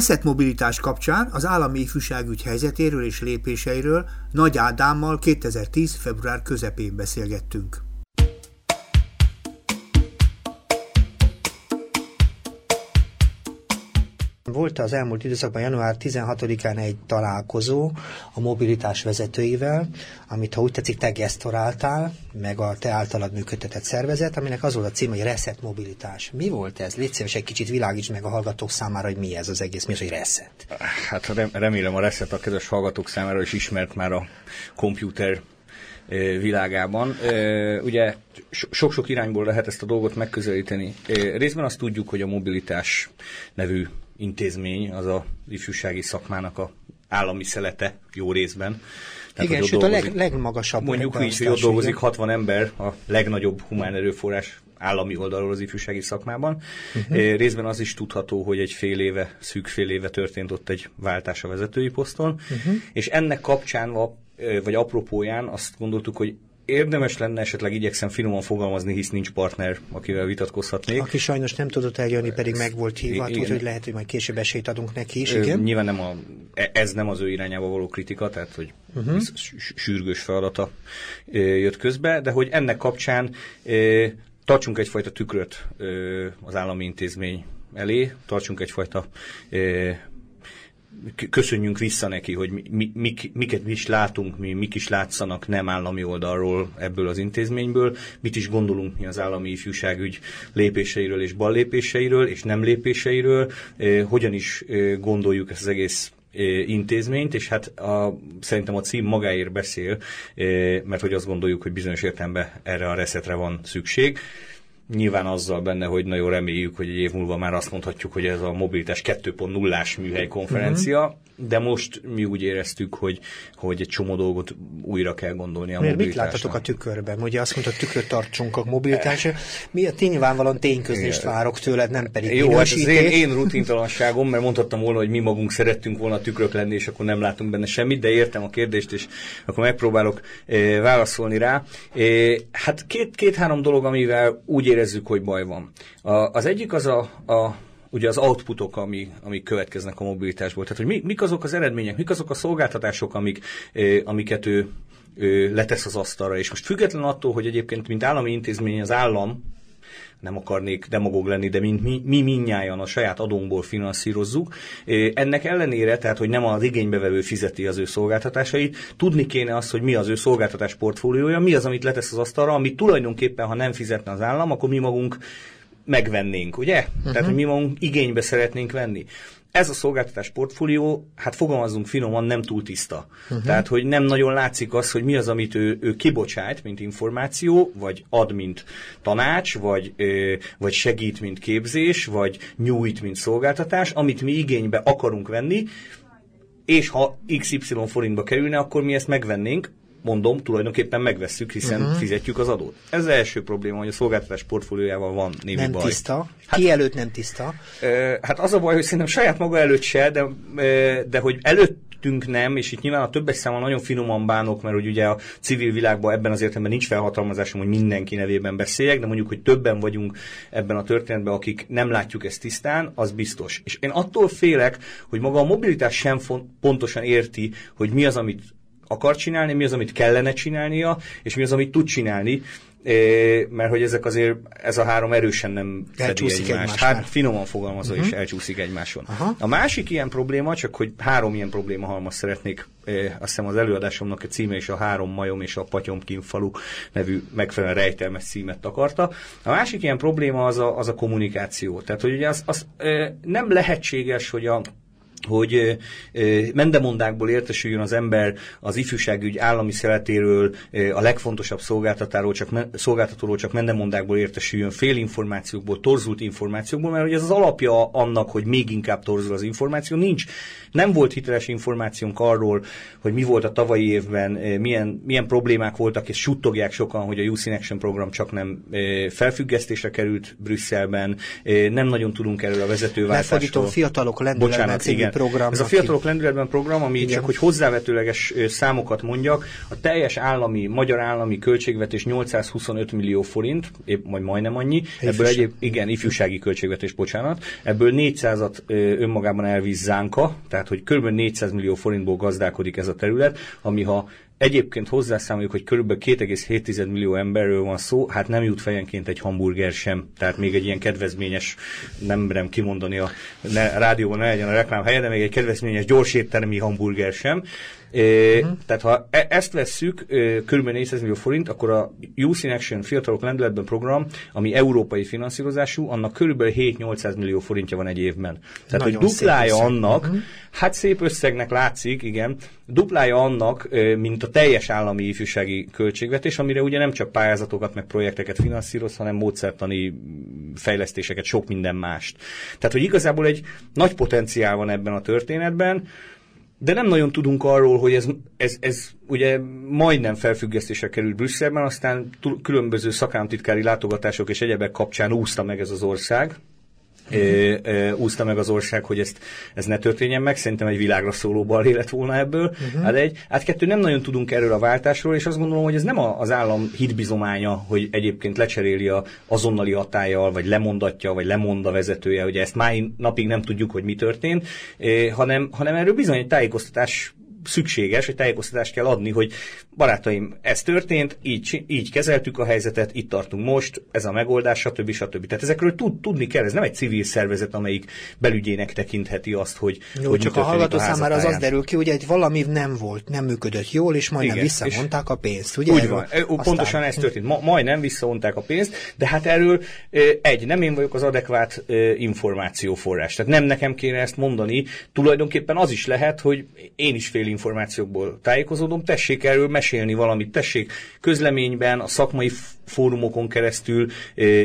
Reset mobilitás kapcsán az állami ifjúságügy helyzetéről és lépéseiről Nagy Ádámmal 2010. február közepén beszélgettünk. Volt az elmúlt időszakban január 16-án egy találkozó a mobilitás vezetőivel, amit ha úgy tetszik, te gesztoráltál, meg a te általad működtetett szervezet, aminek az volt a cím, hogy Reset Mobilitás. Mi volt ez? Légy szíves, egy kicsit világíts meg a hallgatók számára, hogy mi ez az egész, mi az, hogy Reset. Hát remélem a Reset a kedves hallgatók számára is ismert már a komputer világában. Ugye sok-sok irányból lehet ezt a dolgot megközelíteni. Részben azt tudjuk, hogy a mobilitás nevű intézmény az a ifjúsági szakmának a állami szelete jó részben. Tehát, Igen, sőt a leg, legmagasabb. Mondjuk így, hogy ott dolgozik 60 ember, a legnagyobb humán erőforrás állami oldalról az ifjúsági szakmában. Uh-huh. Részben az is tudható, hogy egy fél éve, szűk fél éve történt ott egy váltás a vezetői poszton, uh-huh. és ennek kapcsán, vagy apropóján azt gondoltuk, hogy érdemes lenne esetleg igyekszem finoman fogalmazni, hisz nincs partner, akivel vitatkozhatnék. Aki sajnos nem tudott eljönni, pedig meg volt hívva, úgyhogy lehet, hogy majd később esélyt adunk neki is. Igen? Nyilván nem a, e- ez nem az ő irányába való kritika, tehát hogy uh-huh. sürgős feladata jött közbe, de hogy ennek kapcsán tartsunk egyfajta tükröt az állami intézmény elé, tartsunk egyfajta köszönjünk vissza neki, hogy mi, mi, mik, miket mi is látunk, mi, mik is látszanak nem állami oldalról ebből az intézményből, mit is gondolunk mi az állami ifjúságügy lépéseiről és ballépéseiről és nem lépéseiről, eh, hogyan is eh, gondoljuk ezt az egész eh, intézményt, és hát a, szerintem a cím magáért beszél, eh, mert hogy azt gondoljuk, hogy bizonyos értelemben erre a reszetre van szükség. Nyilván azzal benne, hogy nagyon reméljük, hogy egy év múlva már azt mondhatjuk, hogy ez a mobilitás 2.0-ás műhely konferencia, uh-huh de most mi úgy éreztük, hogy, hogy egy csomó dolgot újra kell gondolni a Miért Mit láttatok a tükörben? Ugye azt mondta, tükröt tartsunk a mobilitásra. Mi a nyilvánvalóan tényközlést várok tőled, nem pedig Jó, hát az én, én rutintalanságom, mert mondhattam volna, hogy mi magunk szerettünk volna tükrök lenni, és akkor nem látunk benne semmit, de értem a kérdést, és akkor megpróbálok e, válaszolni rá. E, hát két, két-három dolog, amivel úgy érezzük, hogy baj van. A, az egyik az a, a ugye az outputok, ami, amik következnek a mobilitásból. Tehát, hogy mi, mik azok az eredmények, mik azok a szolgáltatások, amik, amiket ő, ő letesz az asztalra. És most független attól, hogy egyébként, mint állami intézmény, az állam, nem akarnék demagóg lenni, de mint mi, mi minnyáján a saját adónkból finanszírozzuk. Ennek ellenére, tehát hogy nem az igénybevevő fizeti az ő szolgáltatásait, tudni kéne azt, hogy mi az ő szolgáltatás portfóliója, mi az, amit letesz az asztalra, amit tulajdonképpen, ha nem fizetne az állam, akkor mi magunk megvennénk, ugye? Uh-huh. Tehát, hogy mi magunk igénybe szeretnénk venni. Ez a szolgáltatás portfólió, hát fogalmazunk finoman, nem túl tiszta. Uh-huh. Tehát, hogy nem nagyon látszik az, hogy mi az, amit ő, ő kibocsájt, mint információ, vagy ad, mint tanács, vagy, ö, vagy segít, mint képzés, vagy nyújt, mint szolgáltatás, amit mi igénybe akarunk venni, és ha XY forintba kerülne, akkor mi ezt megvennénk, mondom, tulajdonképpen megvesszük, hiszen uh-huh. fizetjük az adót. Ez az első probléma, hogy a szolgáltatás portfóliójával van némi nem baj. tiszta. Hát, Ki előtt nem tiszta? hát az a baj, hogy szerintem saját maga előtt se, de, de hogy előtt nem, és itt nyilván a többes számmal nagyon finoman bánok, mert hogy ugye a civil világban ebben az értelemben nincs felhatalmazásom, hogy mindenki nevében beszéljek, de mondjuk, hogy többen vagyunk ebben a történetben, akik nem látjuk ezt tisztán, az biztos. És én attól félek, hogy maga a mobilitás sem pontosan érti, hogy mi az, amit akar csinálni, mi az, amit kellene csinálnia, és mi az, amit tud csinálni, mert hogy ezek azért, ez a három erősen nem fedi egymást. Egymás hát finoman fogalmazva uh-huh. is mhm. elcsúszik egymáson. Aha. A másik ilyen probléma, csak hogy három ilyen probléma halmaz szeretnék, azt hiszem az előadásomnak a címe is a három majom és a patyomkin falu nevű megfelelően rejtelmes címet akarta. A másik ilyen probléma az a, az a kommunikáció. Tehát, hogy ugye az, az nem lehetséges, hogy a hogy mendemondákból értesüljön az ember az ifjúságügy állami szeletéről, a legfontosabb szolgáltatóról csak, szolgáltatóról csak mendemondákból értesüljön, félinformációkból, torzult információkból, mert hogy ez az alapja annak, hogy még inkább torzul az információ. Nincs, nem volt hiteles információnk arról, hogy mi volt a tavalyi évben, milyen, milyen problémák voltak, és suttogják sokan, hogy a Youth in Action program csak nem felfüggesztésre került Brüsszelben, nem nagyon tudunk erről a vezetőváltástól. Lefordítom, fiatalok lendületben program. Ez a Fiatalok Lendületben program, ami Igen. csak hogy hozzávetőleges számokat mondjak, a teljes állami, magyar állami költségvetés 825 millió forint, épp majd majdnem annyi, Ifjúság. ebből egyéb, igen, ifjúsági költségvetés, bocsánat, ebből 400-at önmagában elvíz Zánka, tehát hogy kb. 400 millió forintból gazdálkodik ez a terület, ami ha Egyébként hozzászámoljuk, hogy kb. 2,7 millió emberről van szó, hát nem jut fejenként egy hamburger sem. Tehát még egy ilyen kedvezményes, nem merem kimondani a ne, rádióban ne legyen a reklám helye, de még egy kedvezményes gyors éttermi hamburger sem. Uh-huh. Tehát ha e- ezt vesszük, kb. 400 millió forint, akkor a Youth in Action Fiatalok Lendületben program, ami európai finanszírozású, annak kb. 7-800 millió forintja van egy évben. Tehát, Nagyon hogy duplája annak, uh-huh. hát szép összegnek látszik, igen, duplája annak, mint a teljes állami ifjúsági költségvetés, amire ugye nem csak pályázatokat, meg projekteket finanszíroz, hanem módszertani fejlesztéseket, sok minden mást. Tehát, hogy igazából egy nagy potenciál van ebben a történetben, de nem nagyon tudunk arról, hogy ez, ez, ez ugye majdnem felfüggesztésre került Brüsszelben, aztán különböző szakállamtitkári látogatások és egyebek kapcsán úszta meg ez az ország, uh-huh. úszta meg az ország, hogy ezt, ez ne történjen meg. Szerintem egy világra szóló bal lett volna ebből. Uh-huh. Hát egy, hát kettő nem nagyon tudunk erről a váltásról, és azt gondolom, hogy ez nem a, az állam hitbizománya, hogy egyébként lecseréli a azonnali hatállal, vagy lemondatja, vagy lemond a vezetője, ugye ezt máj napig nem tudjuk, hogy mi történt, hanem, hanem erről bizony egy tájékoztatás szükséges, hogy tájékoztatást kell adni, hogy barátaim, ez történt, így, így kezeltük a helyzetet, itt tartunk most, ez a megoldás, stb. stb. Tehát ezekről tud, tudni kell, ez nem egy civil szervezet, amelyik belügyének tekintheti azt, hogy, Jó, hogy csak a hallgató a számára az az derül ki, hogy egy valami nem volt, nem működött jól, és majdnem Igen, visszamondták a pénzt. Ugye úgy van, aztán... pontosan ez történt. Ma, majdnem visszamondták a pénzt, de hát erről egy, nem én vagyok az adekvát információforrás. Tehát nem nekem kéne ezt mondani, tulajdonképpen az is lehet, hogy én is fél információkból tájékozódom, tessék erről mesélni valamit, tessék közleményben, a szakmai fórumokon keresztül,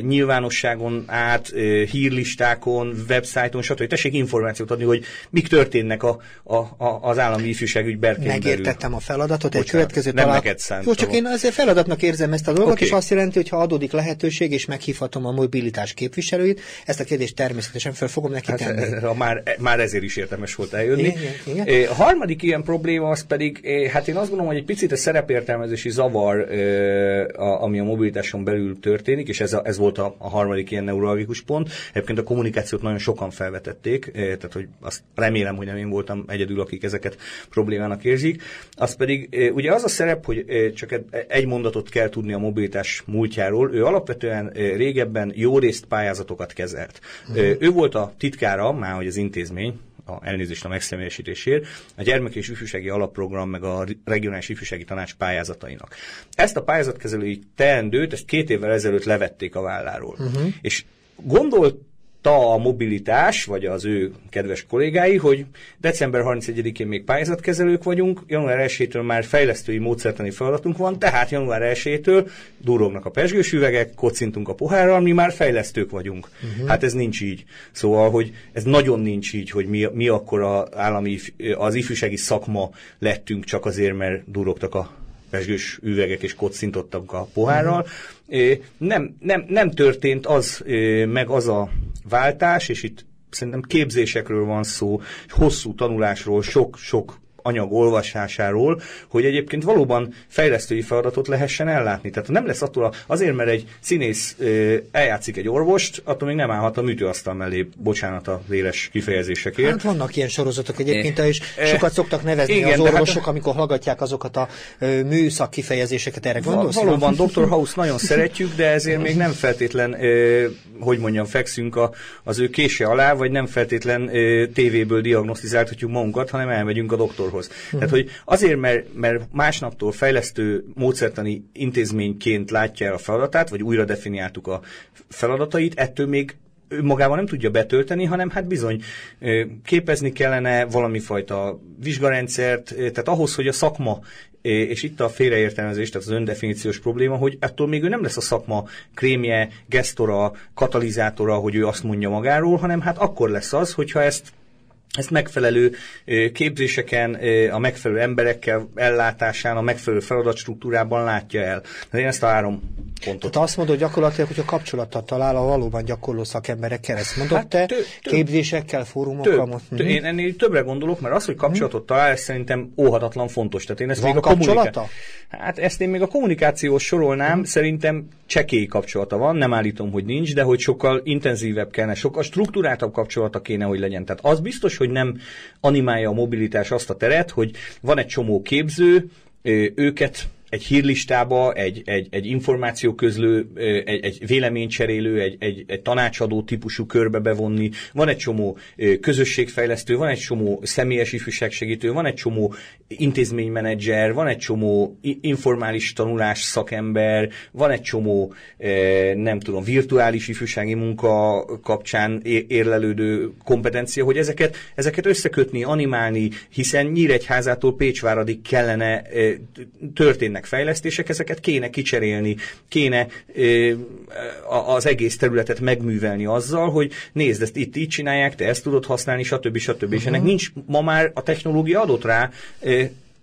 nyilvánosságon át, hírlistákon, websájton, stb. Tessék információt adni, hogy mik történnek a, a, a, az állami ifjúságügy berkein Megértettem belül. a feladatot, Bocsánat, egy következő nem talál... neked Jó, csak én azért feladatnak érzem ezt a dolgot, okay. és azt jelenti, hogy ha adódik lehetőség, és meghívhatom a mobilitás képviselőit, ezt a kérdést természetesen fel fogom neki hát, tenni. Ha már, már ezért is érdemes volt eljönni. Igen, igen. A harmadik ilyen probléma az pedig, hát én azt gondolom, hogy egy picit a szerepértelmezési zavar, ami a mobilitás mobilitáson belül történik, és ez, a, ez volt a, a harmadik ilyen neurologikus pont. Egyébként a kommunikációt nagyon sokan felvetették, eh, tehát hogy azt remélem, hogy nem én voltam egyedül, akik ezeket problémának érzik. Az pedig eh, ugye az a szerep, hogy eh, csak egy mondatot kell tudni a mobilitás múltjáról. Ő alapvetően régebben jó részt pályázatokat kezelt. Uh-huh. Ő volt a titkára, már hogy az intézmény, a elnézést a megszemélyesítésért, a gyermek és ifjúsági alapprogram, meg a regionális ifjúsági tanács pályázatainak. Ezt a pályázatkezelői teendőt, ezt két évvel ezelőtt levették a válláról. Uh-huh. És gondolt mondta a mobilitás, vagy az ő kedves kollégái, hogy december 31-én még pályázatkezelők vagyunk, január 1-től már fejlesztői módszertani feladatunk van, tehát január 1-től durognak a pesgős üvegek, kocintunk a pohárral, mi már fejlesztők vagyunk. Uh-huh. Hát ez nincs így. Szóval, hogy ez nagyon nincs így, hogy mi, mi akkor az állami, az ifjúsági szakma lettünk csak azért, mert durogtak a pesgős üvegek és kocintottak a pohárral. Uh-huh. Nem, nem, nem történt az meg az a váltás, és itt szerintem képzésekről van szó, hosszú tanulásról, sok-sok anyag olvasásáról, hogy egyébként valóban fejlesztői feladatot lehessen ellátni. Tehát nem lesz attól, azért, mert egy színész eljátszik egy orvost, attól még nem állhat a műtőasztal mellé, bocsánat a véles kifejezésekért. Hát vannak ilyen sorozatok egyébként, és sokat szoktak nevezni igen, az orvosok, hát, amikor hallgatják azokat a műszak kifejezéseket, erre gondolsz? Valóban, Dr. House nagyon szeretjük, de ezért még nem feltétlen, hogy mondjam, fekszünk a, az ő kése alá, vagy nem feltétlen tévéből diagnosztizáltatjuk magunkat, hanem elmegyünk a doktorhoz dolgokhoz. Uh-huh. Tehát, hogy azért, mert, mert másnaptól fejlesztő módszertani intézményként látja el a feladatát, vagy újra definiáltuk a feladatait, ettől még magában nem tudja betölteni, hanem hát bizony képezni kellene valami fajta vizsgarendszert, tehát ahhoz, hogy a szakma és itt a félreértelmezés, tehát az öndefiníciós probléma, hogy ettől még ő nem lesz a szakma krémje, gesztora, katalizátora, hogy ő azt mondja magáról, hanem hát akkor lesz az, hogyha ezt ezt megfelelő képzéseken, a megfelelő emberekkel ellátásán, a megfelelő feladatstruktúrában látja el. De én ezt a három pontot. Tehát azt mondod gyakorlatilag, hogy a kapcsolatot talál a valóban gyakorló szakemberekkel. Ezt mondod hát te? Tő, képzésekkel, fórumokkal? Több, én ennél többre gondolok, mert az, hogy kapcsolatot hmm. talál, ez szerintem óhatatlan fontos. Tehát én ezt Van még a kapcsolata? Hát ezt én még a kommunikációs sorolnám, hmm. szerintem csekély kapcsolata van, nem állítom, hogy nincs, de hogy sokkal intenzívebb kellene, sokkal struktúráltabb kapcsolata kéne, hogy legyen. Tehát az biztos, hogy nem animálja a mobilitás azt a teret, hogy van egy csomó képző, őket egy hírlistába, egy, egy, egy információközlő, egy, egy véleménycserélő, egy, egy, egy tanácsadó típusú körbe bevonni, van egy csomó közösségfejlesztő, van egy csomó személyes ifjúságsegítő, van egy csomó intézménymenedzser, van egy csomó informális tanulás szakember, van egy csomó, nem tudom, virtuális ifjúsági munka kapcsán érlelődő kompetencia, hogy ezeket, ezeket összekötni, animálni, hiszen Nyíregyházától Pécsváradig kellene történnek fejlesztések, ezeket kéne kicserélni, kéne az egész területet megművelni azzal, hogy nézd, ezt itt így csinálják, te ezt tudod használni, stb. stb. Uh-huh. És mhm. ennek nincs, ma már a technológia adott rá,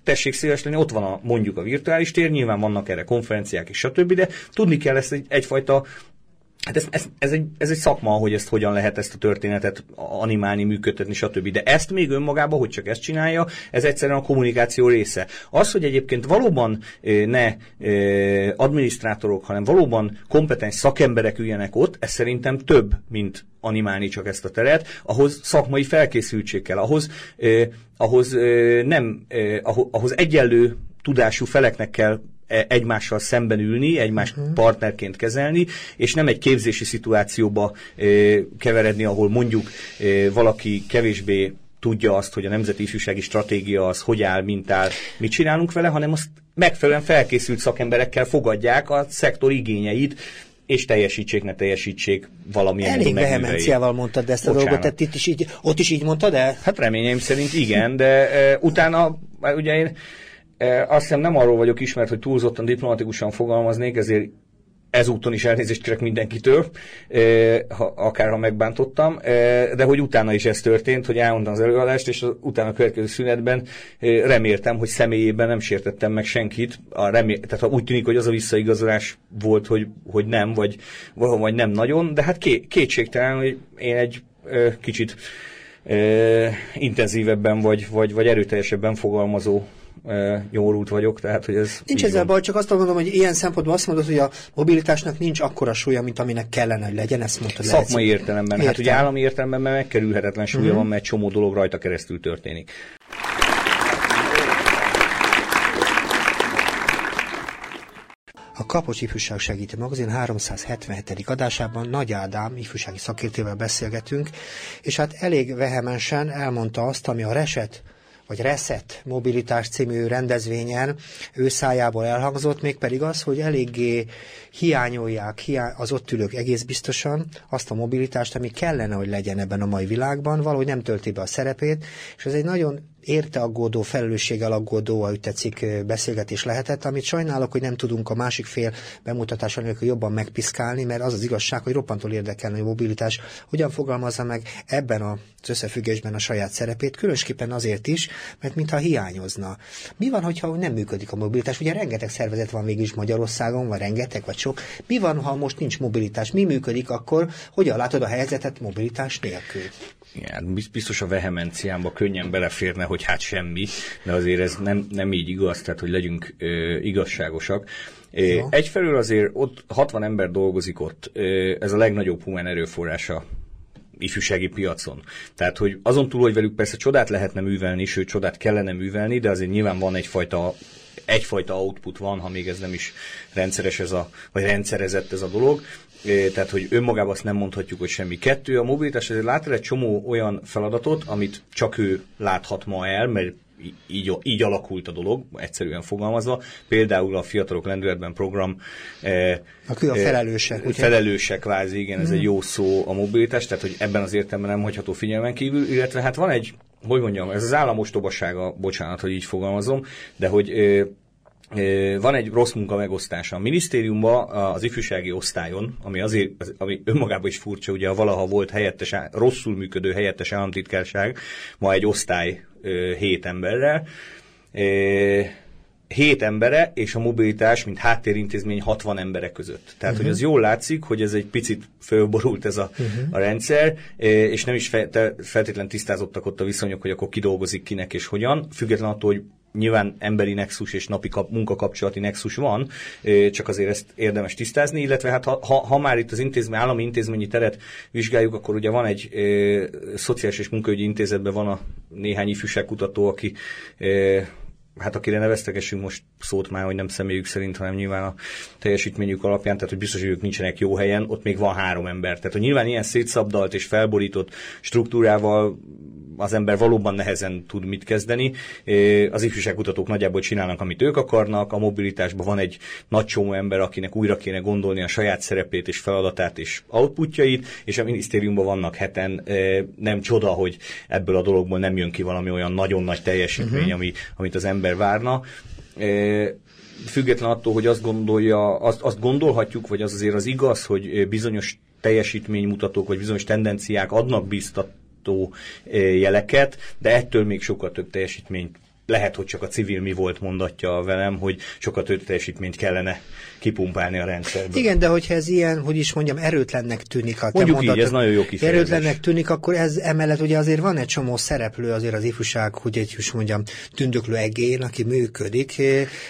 tessék szíves lenni, ott van a, mondjuk a virtuális tér, nyilván vannak erre konferenciák és stb., de tudni kell ezt egy, egyfajta Hát ez, ez, ez, egy, ez egy szakma, hogy ezt hogyan lehet ezt a történetet animálni, működtetni, stb. De ezt még önmagában, hogy csak ezt csinálja, ez egyszerűen a kommunikáció része. Az, hogy egyébként valóban ne adminisztrátorok, hanem valóban kompetens szakemberek üljenek ott, ez szerintem több, mint animálni csak ezt a teret, ahhoz szakmai felkészültség kell, ahhoz, eh, ahhoz eh, nem, eh, ahhoz egyenlő tudású feleknek kell egymással szemben ülni, egymást uh-huh. partnerként kezelni, és nem egy képzési szituációba e, keveredni, ahol mondjuk e, valaki kevésbé tudja azt, hogy a nemzeti ifjúsági stratégia az hogy áll, mint áll, mit csinálunk vele, hanem azt megfelelően felkészült szakemberekkel fogadják a szektor igényeit, és teljesítsék, ne teljesítsék valamilyen Elég vehemenciával mondtad ezt a Bocsánat. dolgot, tehát itt is így, ott is így mondtad el? Hát reményeim szerint igen, de e, utána, ugye én azt hiszem nem arról vagyok ismert, hogy túlzottan diplomatikusan fogalmaznék, ezért ezúton is elnézést kérek mindenkitől, ha, akár ha megbántottam, de hogy utána is ez történt, hogy elmondtam az előadást, és az utána a következő szünetben reméltem, hogy személyében nem sértettem meg senkit. A remé- tehát ha úgy tűnik, hogy az a visszaigazolás volt, hogy, hogy nem, vagy, vagy nem nagyon, de hát ké- kétségtelen, hogy én egy kicsit intenzívebben vagy, vagy, vagy erőteljesebben fogalmazó nyomorult vagyok, tehát hogy ez... Nincs ezzel baj, csak azt mondom, hogy ilyen szempontból azt mondod, hogy a mobilitásnak nincs akkora súlya, mint aminek kellene, hogy legyen, ezt mondtad. Szakmai lehet. értelemben, Értem. hát ugye állami értelemben megkerülhetetlen súlya mm-hmm. van, mert csomó dolog rajta keresztül történik. A Kapocs Ifjúság Segítő Magazin 377. adásában Nagy Ádám ifjúsági szakértővel beszélgetünk, és hát elég vehemensen elmondta azt, ami a Reset vagy Reset Mobilitás című rendezvényen ő szájából elhangzott, mégpedig az, hogy eléggé hiányolják hiá- az ott ülők egész biztosan azt a mobilitást, ami kellene, hogy legyen ebben a mai világban, valahogy nem tölti be a szerepét, és ez egy nagyon érte aggódó, felelősséggel aggódó, ahogy tetszik, beszélgetés lehetett, amit sajnálok, hogy nem tudunk a másik fél bemutatása nélkül jobban megpiszkálni, mert az az igazság, hogy roppantól érdekelne a mobilitás hogyan fogalmazza meg ebben az összefüggésben a saját szerepét, különösképpen azért is, mert mintha hiányozna. Mi van, hogyha nem működik a mobilitás? Ugye rengeteg szervezet van végül is Magyarországon, vagy rengeteg, vagy sok. Mi van, ha most nincs mobilitás? Mi működik akkor? Hogyan látod a helyzetet mobilitás nélkül? Igen, biztos a vehemenciámba könnyen beleférne, hogy hát semmi, de azért ez nem, nem így igaz, tehát hogy legyünk ö, igazságosak. Ja. Egyfelől azért ott 60 ember dolgozik ott, ez a legnagyobb humán erőforrása ifjúsági piacon. Tehát, hogy azon túl, hogy velük persze csodát lehetne művelni, sőt, csodát kellene művelni, de azért nyilván van egyfajta egyfajta output van, ha még ez nem is rendszeres ez a, vagy rendszerezett ez a dolog tehát hogy önmagában azt nem mondhatjuk, hogy semmi. Kettő, a mobilitás azért lát el egy csomó olyan feladatot, amit csak ő láthat ma el, mert így, így alakult a dolog, egyszerűen fogalmazva. Például a Fiatalok Lendületben program eh, a a felelősek. Eh, felelősek, kvázi, igen, ez mm. egy jó szó a mobilitás, tehát hogy ebben az értelemben nem hagyható figyelmen kívül, illetve hát van egy, hogy mondjam, ez az államos tobasága, bocsánat, hogy így fogalmazom, de hogy eh, van egy rossz munka megosztása. A minisztériumban az ifjúsági osztályon, ami azért, ami önmagában is furcsa, ugye a valaha volt helyettes, rosszul működő helyettes államtitkárság, ma egy osztály hét emberrel, hét embere, és a mobilitás, mint háttérintézmény 60 embere között. Tehát, uh-huh. hogy az jól látszik, hogy ez egy picit fölborult ez a, uh-huh. a rendszer, és nem is fe, feltétlen tisztázottak ott a viszonyok, hogy akkor kidolgozik kinek és hogyan, független attól, hogy nyilván emberi nexus és napi kap, munkakapcsolati nexus van, csak azért ezt érdemes tisztázni, illetve hát ha, ha, ha már itt az intézmény, állami intézményi teret vizsgáljuk, akkor ugye van egy e, szociális és munkaügyi intézetben van a néhány ifjúságkutató, aki e, hát akire neveztegessünk most szót már, hogy nem személyük szerint, hanem nyilván a teljesítményük alapján, tehát hogy biztos, hogy ők nincsenek jó helyen, ott még van három ember. Tehát, hogy nyilván ilyen szétszabdalt és felborított struktúrával az ember valóban nehezen tud mit kezdeni. Az ifjúságkutatók nagyjából csinálnak, amit ők akarnak, a mobilitásban van egy nagy csomó ember, akinek újra kéne gondolni a saját szerepét és feladatát és outputjait, és a minisztériumban vannak heten. Nem csoda, hogy ebből a dologból nem jön ki valami olyan nagyon nagy teljesítmény, uh-huh. ami, amit az ember várna független attól, hogy azt gondolja, azt, azt gondolhatjuk, vagy az azért az igaz, hogy bizonyos teljesítménymutatók, vagy bizonyos tendenciák adnak biztat, mutató jeleket, de ettől még sokkal több teljesítményt lehet, hogy csak a civil mi volt mondatja velem, hogy sokkal több teljesítményt kellene kipumpálni a rendszerből. Igen, de hogyha ez ilyen, hogy is mondjam, erőtlennek tűnik a Mondjuk mondatot, így, ez nagyon jó kifejezés. Erőtlennek tűnik, akkor ez emellett ugye azért van egy csomó szereplő azért az ifjúság, hogy egy is mondjam, tündöklő egén, aki működik.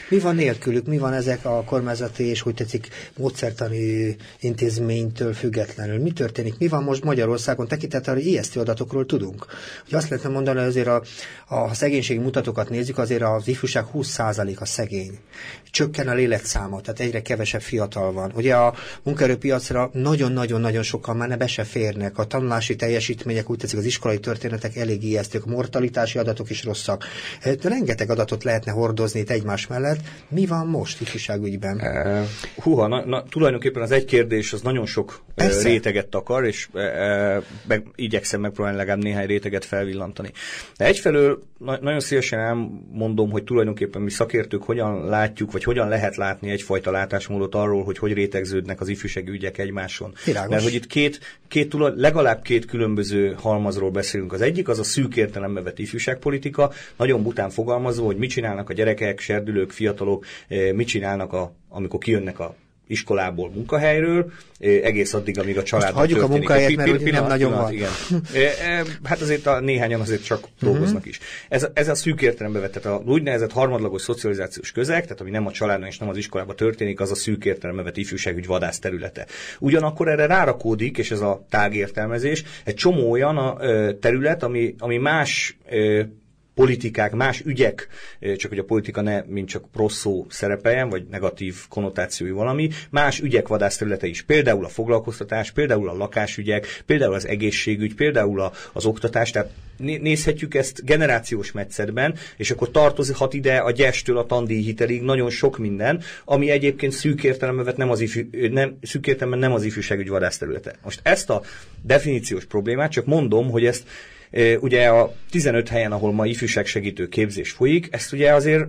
Mi van nélkülük, mi van ezek a kormányzati és hogy tetszik módszertani intézménytől függetlenül? Mi történik? Mi van most Magyarországon tekintettel, hogy ijesztő adatokról tudunk? Hogy azt lehetne mondani, hogy azért a, a szegénységi mutatókat nézzük, azért az ifjúság 20%-a szegény. Csökken a léletszáma, tehát egyre kevesebb fiatal van. Ugye a munkaerőpiacra nagyon-nagyon-nagyon sokan már ne be se férnek. A tanulási teljesítmények, úgy tetszik, az iskolai történetek elég ijesztők, a mortalitási adatok is rosszak. De rengeteg adatot lehetne hordozni itt egymás mellett. Mi van most ifjúságügyben? Uh, húha, na, na, tulajdonképpen az egy kérdés, az nagyon sok Persze. réteget takar, és uh, meg, igyekszem megpróbálni legalább néhány réteget felvillantani. De egyfelől na, nagyon szívesen elmondom, hogy tulajdonképpen mi szakértők hogyan látjuk, vagy hogyan lehet látni egyfajta látásmódot arról, hogy hogy rétegződnek az ifjúsági ügyek egymáson. Világos. Mert hogy itt két, két tulaj, legalább két különböző halmazról beszélünk. Az egyik az a szűk értelembe vett ifjúságpolitika, nagyon bután fogalmazva, hogy mit csinálnak a gyerekek, serdülők, fiatalok, eh, mit csinálnak, a, amikor kijönnek a iskolából, munkahelyről, egész addig, amíg a család. Hagyjuk a munkahelyet, mert pillanat, nem nagyon pillanat, van. Igen. hát azért a néhányan azért csak uh-huh. dolgoznak is. Ez, ez a szűk értelembe vett, tehát a úgynevezett harmadlagos szocializációs közeg, tehát ami nem a családon és nem az iskolában történik, az a szűk értelembe vett ifjúságügy vadász területe. Ugyanakkor erre rárakódik, és ez a tágértelmezés, egy csomó olyan a, terület, ami, ami más politikák, más ügyek, csak hogy a politika ne mint csak prosszó szerepeljen, vagy negatív konnotációi valami, más ügyek vadászterülete is, például a foglalkoztatás, például a lakásügyek, például az egészségügy, például a, az oktatás, tehát nézhetjük ezt generációs metszetben, és akkor tartozhat ide a gyestől a tandíjhitelig nagyon sok minden, ami egyébként szűk értelemben nem az, ifjú, nem, szűk értelemben nem az ifjúságügy vadászterülete. Most ezt a definíciós problémát csak mondom, hogy ezt Ugye a 15 helyen, ahol ma ifjúságsegítő képzés folyik, ezt ugye azért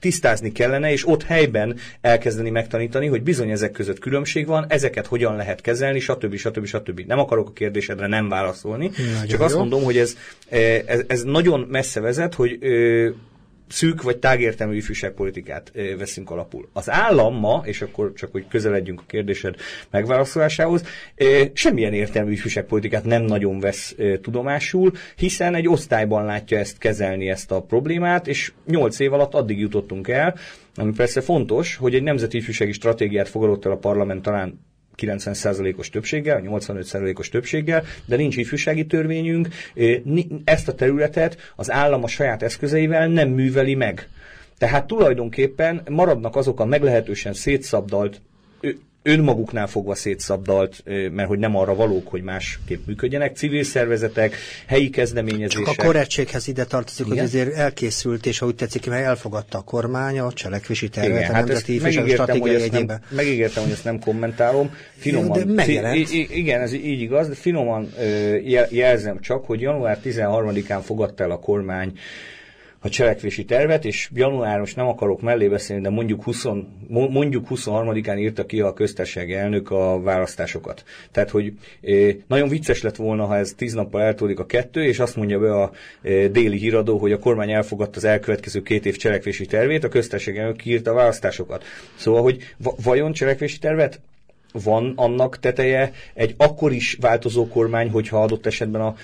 tisztázni kellene, és ott helyben elkezdeni megtanítani, hogy bizony ezek között különbség van, ezeket hogyan lehet kezelni, stb. stb. stb. Nem akarok a kérdésedre nem válaszolni, Nagyon csak jó. azt mondom, hogy ez, ez, ez nagyon messze vezet, hogy szűk vagy tágértelmű ifjúságpolitikát veszünk alapul. Az állam ma, és akkor csak hogy közeledjünk a kérdésed megválaszolásához, semmilyen értelmű ifjúságpolitikát nem nagyon vesz tudomásul, hiszen egy osztályban látja ezt kezelni ezt a problémát, és nyolc év alatt addig jutottunk el, ami persze fontos, hogy egy nemzeti ifjúsági stratégiát fogadott el a parlament talán 90%-os többséggel, 85%-os többséggel, de nincs ifjúsági törvényünk. Ezt a területet az állam a saját eszközeivel nem műveli meg. Tehát tulajdonképpen maradnak azok a meglehetősen szétszabdalt önmaguknál fogva szétszabdalt, mert hogy nem arra valók, hogy másképp működjenek, civil szervezetek, helyi kezdeményezések. Csak a korrektséghez ide tartozik, Igen? hogy ezért elkészült, és ahogy tetszik, mert elfogadta a kormány a cselekvési tervet, Igen, a hát nemzeti stratégiai egyében. Megígértem, hogy ezt nem kommentálom. Finoman, de igen, ez így igaz, de finoman jelzem csak, hogy január 13-án fogadta el a kormány a cselekvési tervet, és január, most nem akarok mellé beszélni, de mondjuk, 20, mondjuk 23-án írta ki a köztársasági elnök a választásokat. Tehát, hogy nagyon vicces lett volna, ha ez tíz nappal eltódik a kettő, és azt mondja be a déli híradó, hogy a kormány elfogadta az elkövetkező két év cselekvési tervét, a köztársasági elnök kiírta a választásokat. Szóval, hogy vajon cselekvési tervet van annak teteje egy akkor is változó kormány, hogyha adott esetben a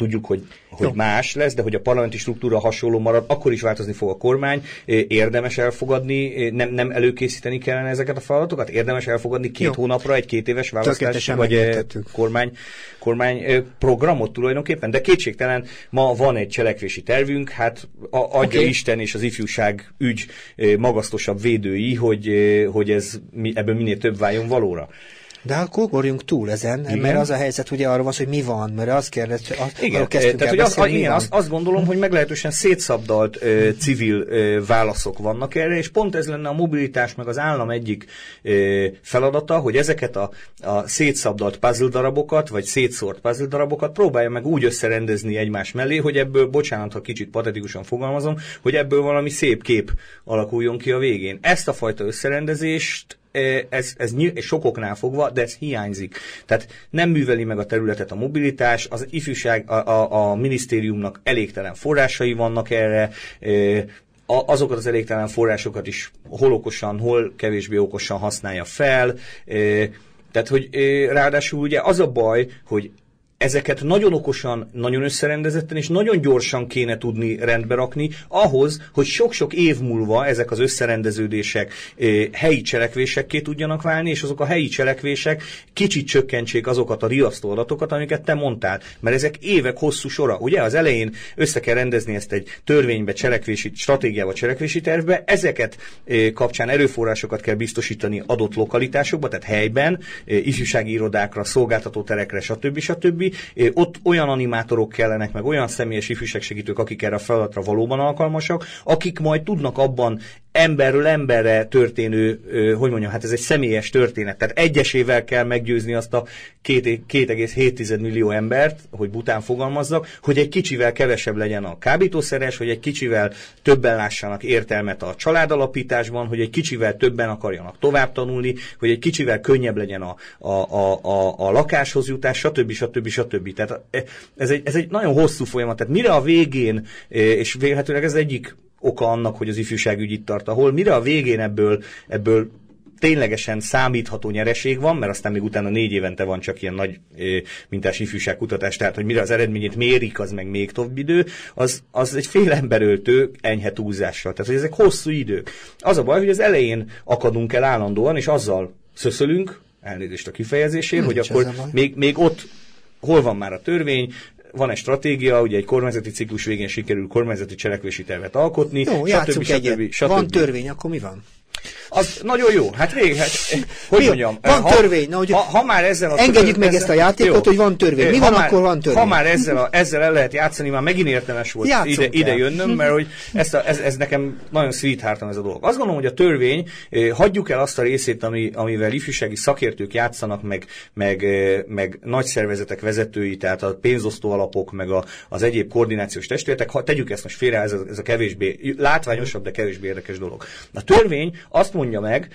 tudjuk, hogy, hogy más lesz, de hogy a parlamenti struktúra hasonló marad, akkor is változni fog a kormány. Érdemes elfogadni, nem, nem előkészíteni kellene ezeket a feladatokat? Érdemes elfogadni két Jó. hónapra egy két éves választás, vagy kormány, kormány programot tulajdonképpen? De kétségtelen ma van egy cselekvési tervünk, hát adja okay. Isten és az ifjúság ügy magasztosabb védői, hogy, hogy ez ebből minél több váljon valóra. De akkor ugorjunk túl ezen, igen. mert az a helyzet ugye arról van, hogy mi van, mert azt kérdez, az, igen, tehát, hogy az, beszélni, igen, azt, azt gondolom, hogy meglehetősen szétszabdalt ö, civil ö, válaszok vannak erre, és pont ez lenne a mobilitás meg az állam egyik ö, feladata, hogy ezeket a, a szétszabdalt puzzle darabokat, vagy szétszórt puzzle darabokat próbálja meg úgy összerendezni egymás mellé, hogy ebből, bocsánat, ha kicsit patetikusan fogalmazom, hogy ebből valami szép kép alakuljon ki a végén. Ezt a fajta összerendezést ez, ez nyilv, sokoknál fogva, de ez hiányzik. Tehát nem műveli meg a területet a mobilitás, az ifjúság, a, a, a minisztériumnak elégtelen forrásai vannak erre, azokat az elégtelen forrásokat is hol okosan, hol kevésbé okosan használja fel, tehát, hogy ráadásul ugye az a baj, hogy ezeket nagyon okosan, nagyon összerendezetten és nagyon gyorsan kéne tudni rendbe rakni, ahhoz, hogy sok-sok év múlva ezek az összerendeződések eh, helyi cselekvésekké tudjanak válni, és azok a helyi cselekvések kicsit csökkentsék azokat a riasztó adatokat, amiket te mondtál. Mert ezek évek hosszú sora. Ugye az elején össze kell rendezni ezt egy törvénybe, cselekvési, stratégiába, cselekvési tervbe, ezeket eh, kapcsán erőforrásokat kell biztosítani adott lokalitásokba, tehát helyben, eh, ifjúsági irodákra, szolgáltatóterekre, stb. stb ott olyan animátorok kellenek, meg olyan személyes ifjúságsegítők, akik erre a feladatra valóban alkalmasak, akik majd tudnak abban emberről emberre történő, hogy mondjam, hát ez egy személyes történet. Tehát egyesével kell meggyőzni azt a 2,7 millió embert, hogy bután fogalmazzak, hogy egy kicsivel kevesebb legyen a kábítószeres, hogy egy kicsivel többen lássanak értelmet a családalapításban, hogy egy kicsivel többen akarjanak tovább tanulni, hogy egy kicsivel könnyebb legyen a, a, a, a, a lakáshoz jutás, stb. stb. stb. Tehát ez egy, ez egy nagyon hosszú folyamat. Tehát mire a végén, és vélhetőleg ez egyik oka annak, hogy az ifjúságügy itt tart, ahol mire a végén ebből, ebből ténylegesen számítható nyereség van, mert aztán még utána négy évente van csak ilyen nagy mintás ifjúságkutatás, tehát hogy mire az eredményét mérik, az meg még több idő, az, az egy fél emberöltő enyhe túlzással. Tehát, hogy ezek hosszú idők. Az a baj, hogy az elején akadunk el állandóan, és azzal szöszölünk, elnézést a kifejezésért, hogy akkor még, még ott hol van már a törvény, van egy stratégia, ugye egy kormányzati ciklus végén sikerül kormányzati cselekvési tervet alkotni. Jó, stb. stb. Stb. stb. Van törvény, akkor mi van? Az nagyon jó. Hát rég, hát, hogy Mi, mondjam. Van ha, törvény. Na, hogy ha, ha, már ezzel a engedjük meg ezt a játékot, jó. hogy van törvény. Mi ha van, már, akkor van törvény. Ha már ezzel, a, ezzel el lehet játszani, már megint értelmes volt ide, ide jönnöm, mert hogy ezt a, ez, ez, nekem nagyon sweetheartom ez a dolog. Azt gondolom, hogy a törvény, eh, hagyjuk el azt a részét, ami, amivel ifjúsági szakértők játszanak, meg, meg, eh, meg nagy szervezetek vezetői, tehát a pénzosztó alapok, meg a, az egyéb koordinációs testületek, ha tegyük ezt most félre, ez a, ez a kevésbé látványosabb, de kevésbé érdekes dolog. A törvény azt mondja meg,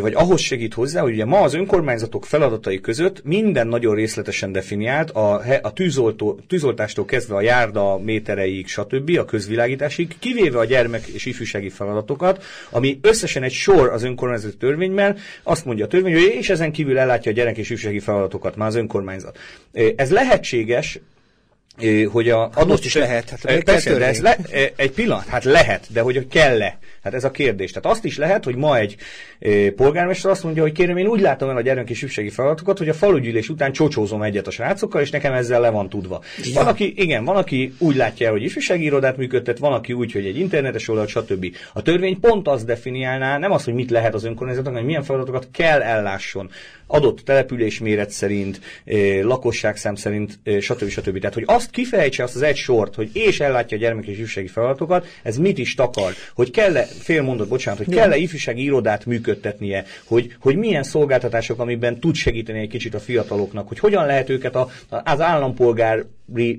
vagy ahhoz segít hozzá, hogy ugye ma az önkormányzatok feladatai között minden nagyon részletesen definiált, a, a tűzoltó, tűzoltástól kezdve a járda métereig, stb., a közvilágításig, kivéve a gyermek és ifjúsági feladatokat, ami összesen egy sor az önkormányzati törvényben, azt mondja a törvény, hogy és ezen kívül ellátja a gyerek és ifjúsági feladatokat már az önkormányzat. Ez lehetséges, hogy a hát most is lehet. Hát persze, de ez le, egy pillanat, hát lehet, de hogy kell-e? Hát ez a kérdés. Tehát azt is lehet, hogy ma egy e, polgármester azt mondja, hogy kérem, én úgy látom el a gyermek és ügységi feladatokat, hogy a falugyűlés után csocsózom egyet a srácokkal, és nekem ezzel le van tudva. Ja. Van, aki, igen, van, aki úgy látja el, hogy ifjúsági irodát működtet, van, aki úgy, hogy egy internetes oldalt, stb. A törvény pont azt definiálná, nem az, hogy mit lehet az önkormányzatnak, hanem milyen feladatokat kell ellásson adott település méret szerint, e, lakosságszám szerint, stb. stb. Tehát, hogy azt azt kifejtse azt az egy sort, hogy és ellátja a gyermek és ifjúsági feladatokat, ez mit is takar, hogy kell-e, fél mondat, bocsánat, hogy kell-e ifjúsági irodát működtetnie, hogy, hogy milyen szolgáltatások, amiben tud segíteni egy kicsit a fiataloknak, hogy hogyan lehet őket a, az állampolgár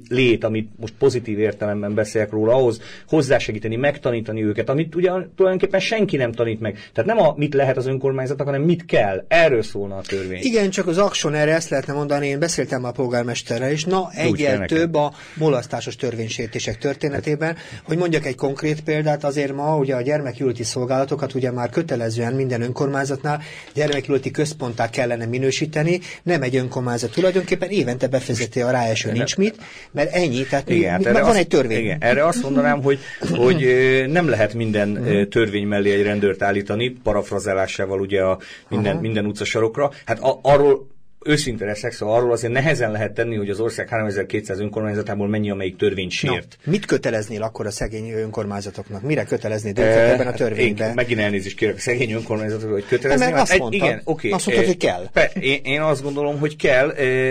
lét, amit most pozitív értelemben beszélek róla, ahhoz hozzásegíteni, megtanítani őket, amit ugye tulajdonképpen senki nem tanít meg. Tehát nem a mit lehet az önkormányzatnak, hanem mit kell. Erről szólna a törvény. Igen, csak az akson erre ezt lehetne mondani, én beszéltem a polgármesterrel is, na egyel több a mulasztásos törvénysértések történetében, hogy mondjak egy konkrét példát, azért ma ugye a gyermekülti szolgálatokat ugye már kötelezően minden önkormányzatnál gyermekülti központtá kellene minősíteni, nem egy önkormányzat tulajdonképpen évente befizeti a ráeső nincs mit, mert ennyi, tehát igen, mi, hát van azt, egy törvény. Igen, erre azt mondanám, hogy, hogy nem lehet minden törvény mellé egy rendőrt állítani, parafrazálásával ugye a minden, Aha. minden utcasarokra. Hát a, arról őszinte leszek, szóval arról azért nehezen lehet tenni, hogy az ország 3200 önkormányzatából mennyi, amelyik törvényt sért. No, mit köteleznél akkor a szegény önkormányzatoknak? Mire köteleznéd őket e, ebben a törvényben? Én megint elnézést kérek a szegény önkormányzatoknak, hogy kötelezni. Mert azt mondtad, igen, okay, azt mondtad, hogy kell. Pe, én, én azt gondolom, hogy kell,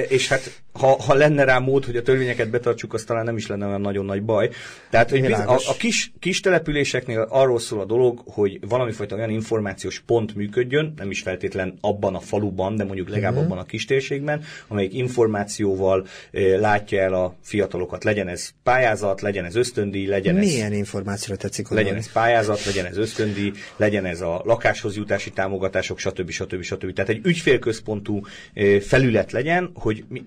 és hát ha, ha lenne rá mód, hogy a törvényeket betartsuk, az talán nem is lenne olyan nagyon nagy baj. Tehát, hogy a, a kis, kis településeknél arról szól a dolog, hogy valami fajta olyan információs pont működjön, nem is feltétlen abban a faluban, de mondjuk legalább uh-huh. abban a kis térségben, amelyik információval e, látja el a fiatalokat. Legyen ez pályázat, legyen ez ösztöndíj, legyen Milyen ez... Milyen információra tetszik Legyen ez pályázat, legyen ez ösztöndíj, legyen ez a lakáshoz jutási támogatások, stb. stb. stb. Tehát egy ügyfélközpontú e, felület legyen, hogy mi,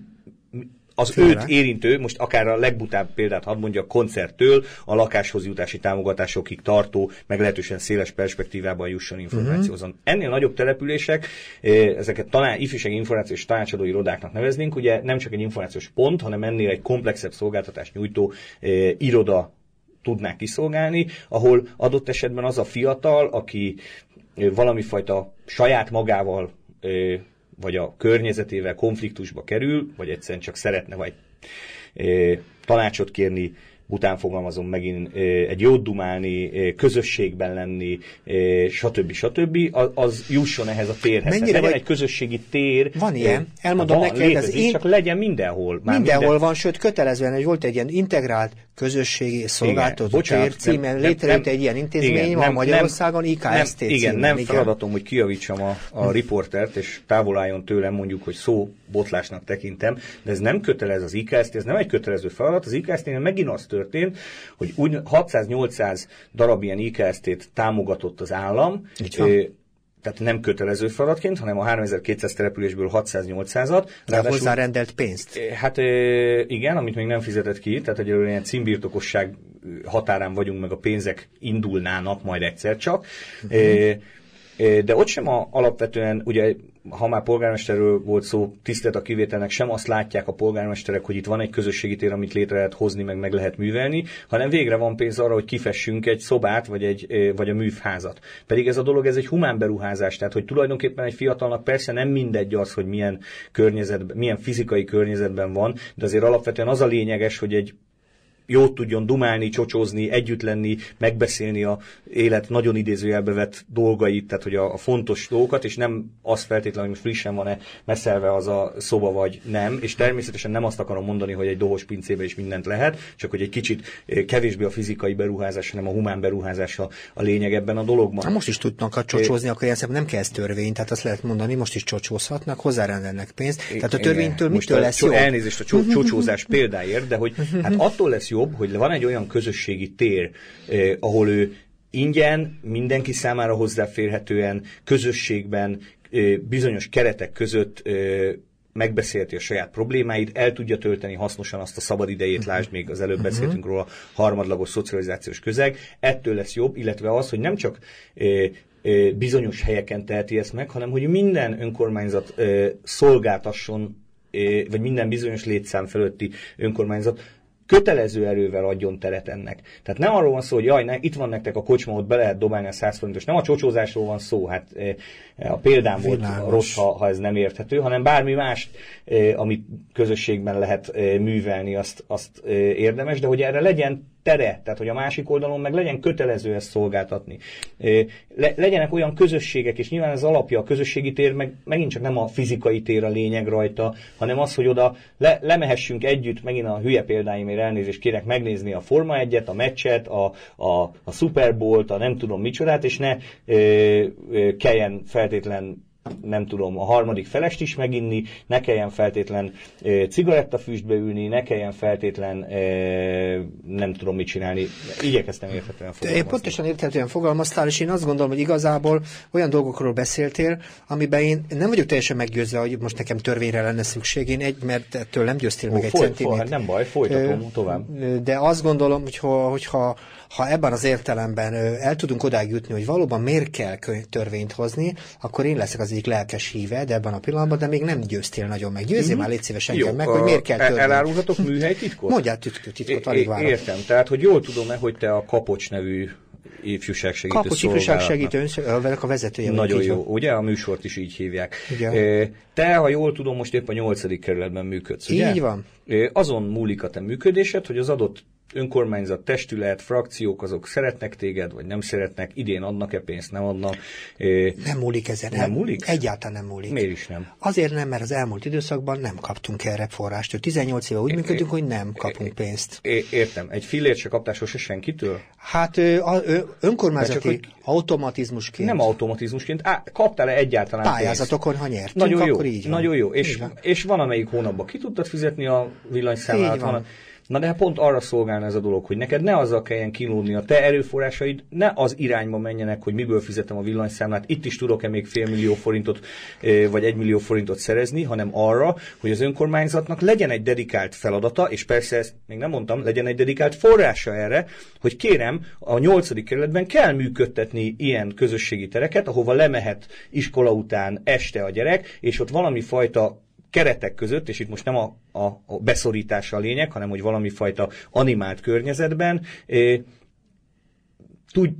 az Főle. őt érintő, most akár a legbutább példát hadd mondja, koncerttől a lakáshoz jutási támogatásokig tartó, meglehetősen széles perspektívában jusson információhoz. Uh-huh. Ennél nagyobb települések, eh, ezeket talán ifjúsági információs tanácsadó irodáknak neveznénk, ugye nem csak egy információs pont, hanem ennél egy komplexebb szolgáltatást nyújtó eh, iroda tudnák kiszolgálni, ahol adott esetben az a fiatal, aki eh, valami fajta saját magával vagy a környezetével konfliktusba kerül, vagy egyszerűen csak szeretne vagy e, tanácsot kérni, után fogalmazom megint egy jót dumálni, közösségben lenni, stb. stb. az jusson ehhez a térhez. Mennyire legyen vagy... egy közösségi tér. Van ilyen, elmondom van, neked, ez én... csak legyen mindenhol. Már mindenhol minden... van, sőt kötelezően, hogy volt egy ilyen integrált közösségi szolgáltató tér címen létrejött egy ilyen intézmény, igen, van nem, Magyarországon, IKST nem, Igen, nem igen. feladatom, hogy kiavítsam a, a hm. riportert, és távol álljon tőlem mondjuk, hogy szó botlásnak tekintem, de ez nem kötelez az IKST, ez nem egy kötelező feladat, az IKST-nél megint az történt, hogy úgy 600-800 darab ilyen IKST-t támogatott az állam, tehát nem kötelező feladatként, hanem a 3200 településből 600-800-at. De hozzárendelt pénzt? Hát igen, amit még nem fizetett ki, tehát egy ilyen címbirtokosság határán vagyunk, meg a pénzek indulnának majd egyszer csak. Uh-huh. De ott sem a, alapvetően, ugye ha már polgármesterről volt szó, tisztelt a kivételnek, sem azt látják a polgármesterek, hogy itt van egy közösségi tér, amit létre lehet hozni, meg meg lehet művelni, hanem végre van pénz arra, hogy kifessünk egy szobát, vagy, egy, vagy a művházat. Pedig ez a dolog, ez egy humán beruházás, tehát hogy tulajdonképpen egy fiatalnak persze nem mindegy az, hogy milyen környezetben, milyen fizikai környezetben van, de azért alapvetően az a lényeges, hogy egy jót tudjon dumálni, csocsózni, együtt lenni, megbeszélni a élet nagyon idézőjelbe vett dolgait, tehát hogy a, a fontos dolgokat, és nem az feltétlenül, hogy frissen van-e meszelve az a szoba, vagy nem, és természetesen nem azt akarom mondani, hogy egy dohos pincébe is mindent lehet, csak hogy egy kicsit eh, kevésbé a fizikai beruházás, hanem a humán beruházás a, a lényeg ebben a dologban. Ha most is tudnak a csocsózni, é, akkor ilyen nem kell ez törvény, tehát azt lehet mondani, most is csocsózhatnak, hozzárendelnek pénzt. Tehát a törvénytől mitől lesz jó? Elnézést a csocsózás példáért, de hogy hát attól lesz jó, jobb, hogy van egy olyan közösségi tér, eh, ahol ő ingyen, mindenki számára hozzáférhetően, közösségben, eh, bizonyos keretek között eh, megbeszélti a saját problémáit, el tudja tölteni hasznosan azt a szabad idejét, lásd még az előbb mhm. beszéltünk róla, harmadlagos szocializációs közeg, ettől lesz jobb, illetve az, hogy nem csak eh, eh, bizonyos helyeken teheti ezt meg, hanem hogy minden önkormányzat eh, szolgáltasson, vagy minden bizonyos létszám fölötti önkormányzat kötelező erővel adjon teret ennek. Tehát nem arról van szó, hogy jaj, ne, itt van nektek a kocsma, ott be lehet dobálni a 100 forintos. Nem a csocsózásról van szó, hát e, a példám volt rossz, ha, ha ez nem érthető, hanem bármi más, e, amit közösségben lehet e, művelni, azt, azt érdemes, de hogy erre legyen tere, tehát hogy a másik oldalon meg legyen kötelező ezt szolgáltatni. Le, legyenek olyan közösségek, és nyilván ez alapja a közösségi tér, meg megint csak nem a fizikai tér a lényeg rajta, hanem az, hogy oda le, lemehessünk együtt, megint a hülye példáimért elnézést kérek megnézni a Forma 1-et, a meccset, a, a, a Super Bowl-t, a nem tudom micsodát, és ne ö, ö, kelljen feltétlen nem tudom, a harmadik felest is meginni, ne kelljen feltétlen e, cigarettafüstbe ülni, ne kelljen feltétlen e, nem tudom mit csinálni. Igyekeztem érthetően fogalmazni. Én pontosan érthetően fogalmaztál, és én azt gondolom, hogy igazából olyan dolgokról beszéltél, amiben én nem vagyok teljesen meggyőzve, hogy most nekem törvényre lenne szükség. Én egy, mert ettől nem győztél Ó, meg egy centimétert. Nem baj, folytatom tovább. De azt gondolom, hogy hogyha ha ebben az értelemben el tudunk odáig jutni, hogy valóban miért kell törvényt hozni, akkor én leszek az egyik lelkes híve, de ebben a pillanatban, de még nem győztél nagyon meg. Győzzél mm-hmm. már légy szíves engem meg, hogy miért kell e- törvényt. Elárulhatok műhelytitkot? Mondjál titkot, alig várom. Értem, tehát hogy jól tudom-e, hogy te a Kapocs nevű ifjúság segítő ifjúság segítő, a vezetője. Nagyon jó, ugye? A műsort is így hívják. Igen. Te, ha jól tudom, most épp a nyolcadik kerületben működsz, ugye? Így van. Azon múlik a te működésed, hogy az adott önkormányzat, testület, frakciók, azok szeretnek téged, vagy nem szeretnek, idén adnak-e pénzt, nem adnak. Nem múlik ezen. Nem múlik? Egyáltalán nem múlik. Miért is nem? Azért nem, mert az elmúlt időszakban nem kaptunk erre forrást. 18 éve úgy működünk, hogy nem kapunk pénzt. Értem. Egy fillért se kaptál sose senkitől? Hát önkormányzati hogy automatizmusként. Nem automatizmusként. Á, kaptál-e egyáltalán Pályázatokon, pénzt? ha nyertünk, nagyon jó, akkor így van. Nagyon jó. És, és van, amelyik hónapban ki tudtad fizetni a villanyszámlát? Van. van. Na de hát pont arra szolgálna ez a dolog, hogy neked ne azzal kelljen kínlódni, a te erőforrásaid ne az irányba menjenek, hogy miből fizetem a villanyszámlát, itt is tudok-e még fél millió forintot vagy egy millió forintot szerezni, hanem arra, hogy az önkormányzatnak legyen egy dedikált feladata, és persze ezt még nem mondtam, legyen egy dedikált forrása erre, hogy kérem, a nyolcadik kerületben kell működtetni ilyen közösségi tereket, ahova lemehet iskola után este a gyerek, és ott valami fajta keretek között, és itt most nem a, a, a beszorítás a lényeg, hanem hogy valami fajta animált környezetben tud,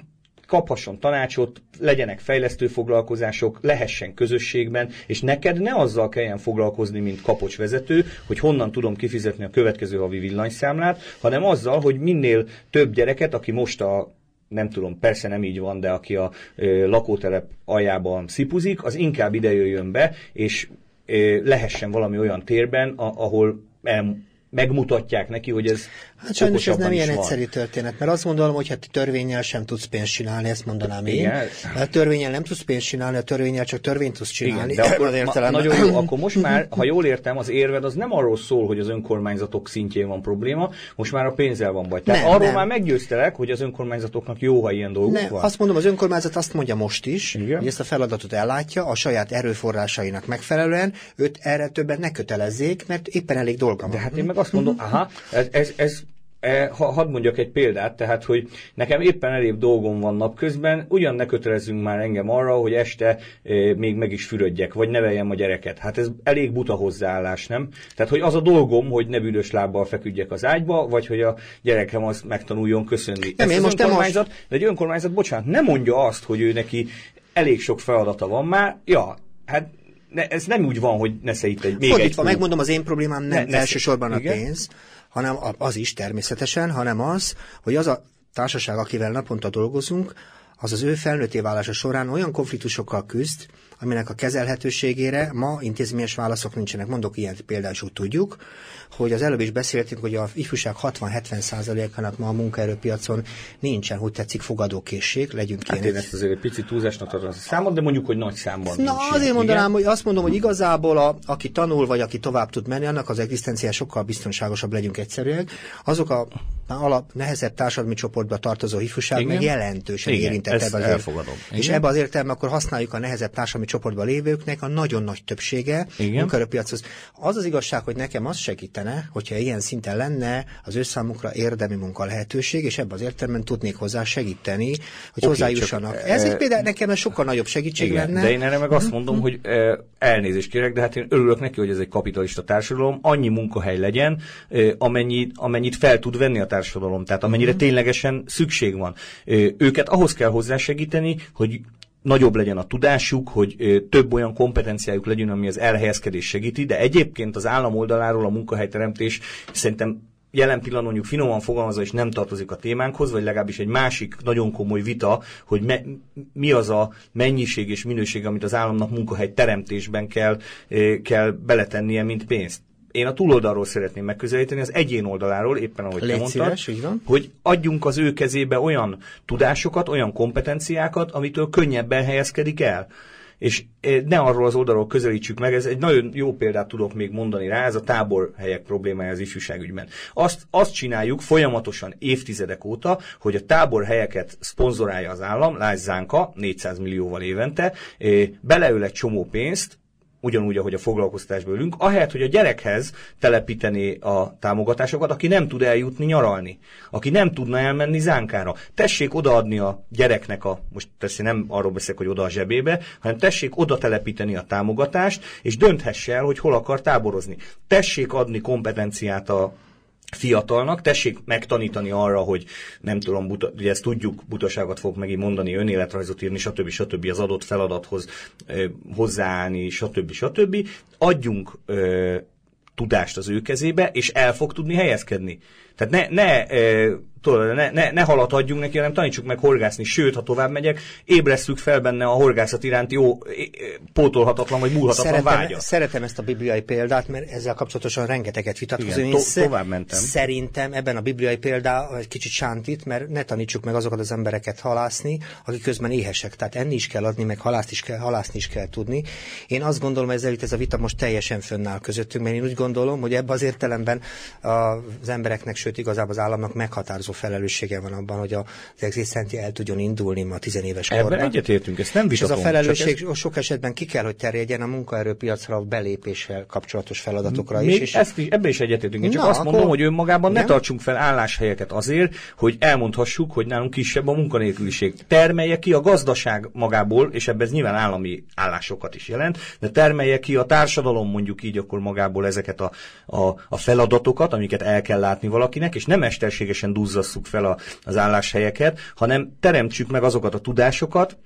kaphasson tanácsot, legyenek fejlesztő foglalkozások, lehessen közösségben, és neked ne azzal kelljen foglalkozni, mint kapocs vezető, hogy honnan tudom kifizetni a következő havi villanyszámlát, hanem azzal, hogy minél több gyereket, aki most a nem tudom, persze nem így van, de aki a ö, lakótelep aljában szipuzik, az inkább ide jöjjön be, és lehessen valami olyan térben, ahol megmutatják neki, hogy ez Hát sajnos ez nem ilyen van. egyszerű történet, mert azt gondolom, hogy hát törvényel sem tudsz pénzt csinálni, ezt mondanám Igen. én. A törvényel nem tudsz pénzt csinálni, a törvényel csak törvényt tudsz csinálni. Igen, de akkor, ma, nagyon jó, akkor most már, ha jól értem, az érved az nem arról szól, hogy az önkormányzatok szintjén van probléma, most már a pénzzel van baj. Tehát nem, arról nem. már meggyőztelek, hogy az önkormányzatoknak jó, ha ilyen dolgok nem, van. Azt mondom, az önkormányzat azt mondja most is, Igen. hogy ezt a feladatot ellátja a saját erőforrásainak megfelelően, őt erre többet ne kötelezzék, mert éppen elég dolga van. De hát én meg azt mondom, aha, ez, ez, ez ha, hadd mondjak egy példát, tehát, hogy nekem éppen elég dolgom van napközben, ugyan ne kötelezzünk már engem arra, hogy este e, még meg is fürödjek, vagy neveljem a gyereket. Hát ez elég buta hozzáállás, nem? Tehát, hogy az a dolgom, hogy ne büdös lábbal feküdjek az ágyba, vagy hogy a gyerekem az megtanuljon köszönni. Nem, én most nem most... De egy önkormányzat, bocsánat, nem mondja azt, hogy ő neki elég sok feladata van már, ja, hát ne, ez nem úgy van, hogy nesze itt egy még Fordítva, egy megmondom, az én problémám nem ne, elsősorban a pénz, hanem az is természetesen, hanem az, hogy az a társaság, akivel naponta dolgozunk, az az ő felnőtté válása során olyan konfliktusokkal küzd, aminek a kezelhetőségére ma intézményes válaszok nincsenek. Mondok ilyen például, tudjuk, hogy az előbb is beszéltünk, hogy a ifjúság 60-70%-ának ma a munkaerőpiacon nincsen, hogy tetszik fogadókészség, legyünk hát én ezt azért egy picit túlzásnak tartom számot, de mondjuk, hogy nagy számban Na, nincs azért ilyen, mondanám, igen? hogy azt mondom, hogy igazából a, aki tanul, vagy aki tovább tud menni, annak az egzisztencia sokkal biztonságosabb legyünk egyszerűen. Azok a alap, nehezebb társadalmi csoportba tartozó ifjúság meg jelentősen Igen, érintett ebbe az elfogadom. És ebbe az értelemben akkor használjuk a nehezebb társadalmi csoportban lévőknek a nagyon nagy többsége munkaerőpiachoz. Az az igazság, hogy nekem az segítene, hogyha ilyen szinten lenne az ő számukra érdemi munka lehetőség, és ebben az értelemben tudnék hozzá segíteni, hogy okay, hozzájussanak. Csak, Ez egy például nekem sokkal nagyobb segítség igen, lenne. De én erre meg azt mondom, hogy elnézést kérek, de hát én örülök neki, hogy ez egy kapitalista társadalom, annyi munkahely legyen, amennyit, amennyit fel tud venni a társadalom, tehát amennyire uh-huh. ténylegesen szükség van. Őket ahhoz kell hozzásegíteni, hogy nagyobb legyen a tudásuk, hogy több olyan kompetenciájuk legyen, ami az elhelyezkedés segíti, de egyébként az állam oldaláról a munkahelyteremtés szerintem jelen pillanatban mondjuk finoman fogalmazva és nem tartozik a témánkhoz, vagy legalábbis egy másik nagyon komoly vita, hogy me, mi az a mennyiség és minőség, amit az államnak munkahely teremtésben kell, kell beletennie, mint pénzt én a túloldalról szeretném megközelíteni, az egyén oldaláról, éppen ahogy Légy te mondtad, szíves, hogy adjunk az ő kezébe olyan tudásokat, olyan kompetenciákat, amitől könnyebben helyezkedik el és eh, ne arról az oldalról közelítsük meg, ez egy nagyon jó példát tudok még mondani rá, ez a táborhelyek problémája az ifjúságügyben. Azt, azt csináljuk folyamatosan évtizedek óta, hogy a táborhelyeket szponzorálja az állam, Lász Zánka, 400 millióval évente, eh, beleül egy csomó pénzt, ugyanúgy, ahogy a foglalkoztatásból ülünk, ahelyett, hogy a gyerekhez telepíteni a támogatásokat, aki nem tud eljutni nyaralni, aki nem tudna elmenni zánkára. Tessék odaadni a gyereknek a, most tessék nem arról beszélek, hogy oda a zsebébe, hanem tessék oda telepíteni a támogatást, és dönthesse el, hogy hol akar táborozni. Tessék adni kompetenciát a fiatalnak, tessék megtanítani arra, hogy nem tudom, buta, ugye ezt tudjuk, butaságot fog megint mondani, önéletrajzot írni, stb. stb. az adott feladathoz ö, hozzáállni, stb. stb. Adjunk ö, tudást az ő kezébe, és el fog tudni helyezkedni. Tehát ne, ne tudod, ne, ne, ne halat adjunk neki, hanem tanítsuk meg horgászni. Sőt, ha tovább megyek, ébresztjük fel benne a horgászat iránti jó, pótolhatatlan vagy múlhatatlan szeretem, vágyat. Szeretem ezt a bibliai példát, mert ezzel kapcsolatosan rengeteget vitatkozunk. to- tovább mentem. Szerintem ebben a bibliai példá egy kicsit sántit, mert ne tanítsuk meg azokat az embereket halászni, akik közben éhesek. Tehát enni is kell adni, meg halászni is kell, halászni is kell tudni. Én azt gondolom, ezzel itt ez a vita most teljesen fönnáll közöttünk, mert én úgy gondolom, hogy ebben az értelemben az embereknek, sőt igazából az államnak meghatározó felelőssége van abban, hogy az egzisztencia el tudjon indulni ma tizenéves korban. Ebben egyetértünk, ezt nem vitatom. És ez a felelősség ez... sok esetben ki kell, hogy terjedjen a munkaerőpiacra belépéssel kapcsolatos feladatokra Még is. És... Ezt is, ebben is egyetértünk. Én csak Na, azt akkor... mondom, hogy önmagában ne tartsunk fel álláshelyeket azért, hogy elmondhassuk, hogy nálunk kisebb a munkanélküliség. Termelje ki a gazdaság magából, és ebben ez nyilván állami állásokat is jelent, de termelje ki a társadalom mondjuk így akkor magából ezeket a, a, a feladatokat, amiket el kell látni valakinek, és nem mesterségesen duzzasszuk fel a, az álláshelyeket, hanem teremtsük meg azokat a tudásokat,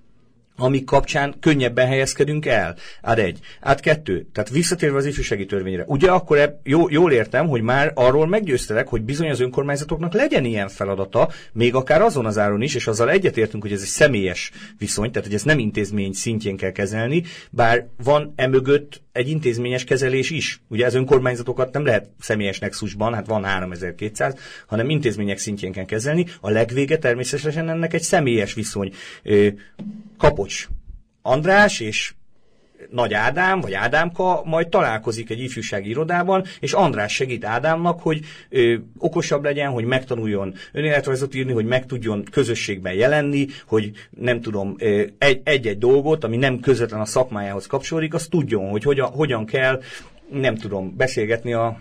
amik kapcsán könnyebben helyezkedünk el. Át egy. Át kettő. Tehát visszatérve az ifjúsági törvényre. Ugye akkor eb, jó, jól értem, hogy már arról meggyőztelek, hogy bizony az önkormányzatoknak legyen ilyen feladata, még akár azon az áron is, és azzal egyetértünk, hogy ez egy személyes viszony, tehát hogy ezt nem intézmény szintjén kell kezelni, bár van emögött egy intézményes kezelés is. Ugye az önkormányzatokat nem lehet személyes nexusban, hát van 3200, hanem intézmények szintjén kell kezelni. A legvége természetesen ennek egy személyes viszony. Kapocs András és nagy Ádám, vagy Ádámka majd találkozik egy ifjúsági irodában, és András segít Ádámnak, hogy ö, okosabb legyen, hogy megtanuljon önéletrajzot írni, hogy meg tudjon közösségben jelenni, hogy nem tudom, egy-egy dolgot, ami nem közvetlen a szakmájához kapcsolódik, azt tudjon, hogy hogyan, hogyan kell nem tudom, beszélgetni a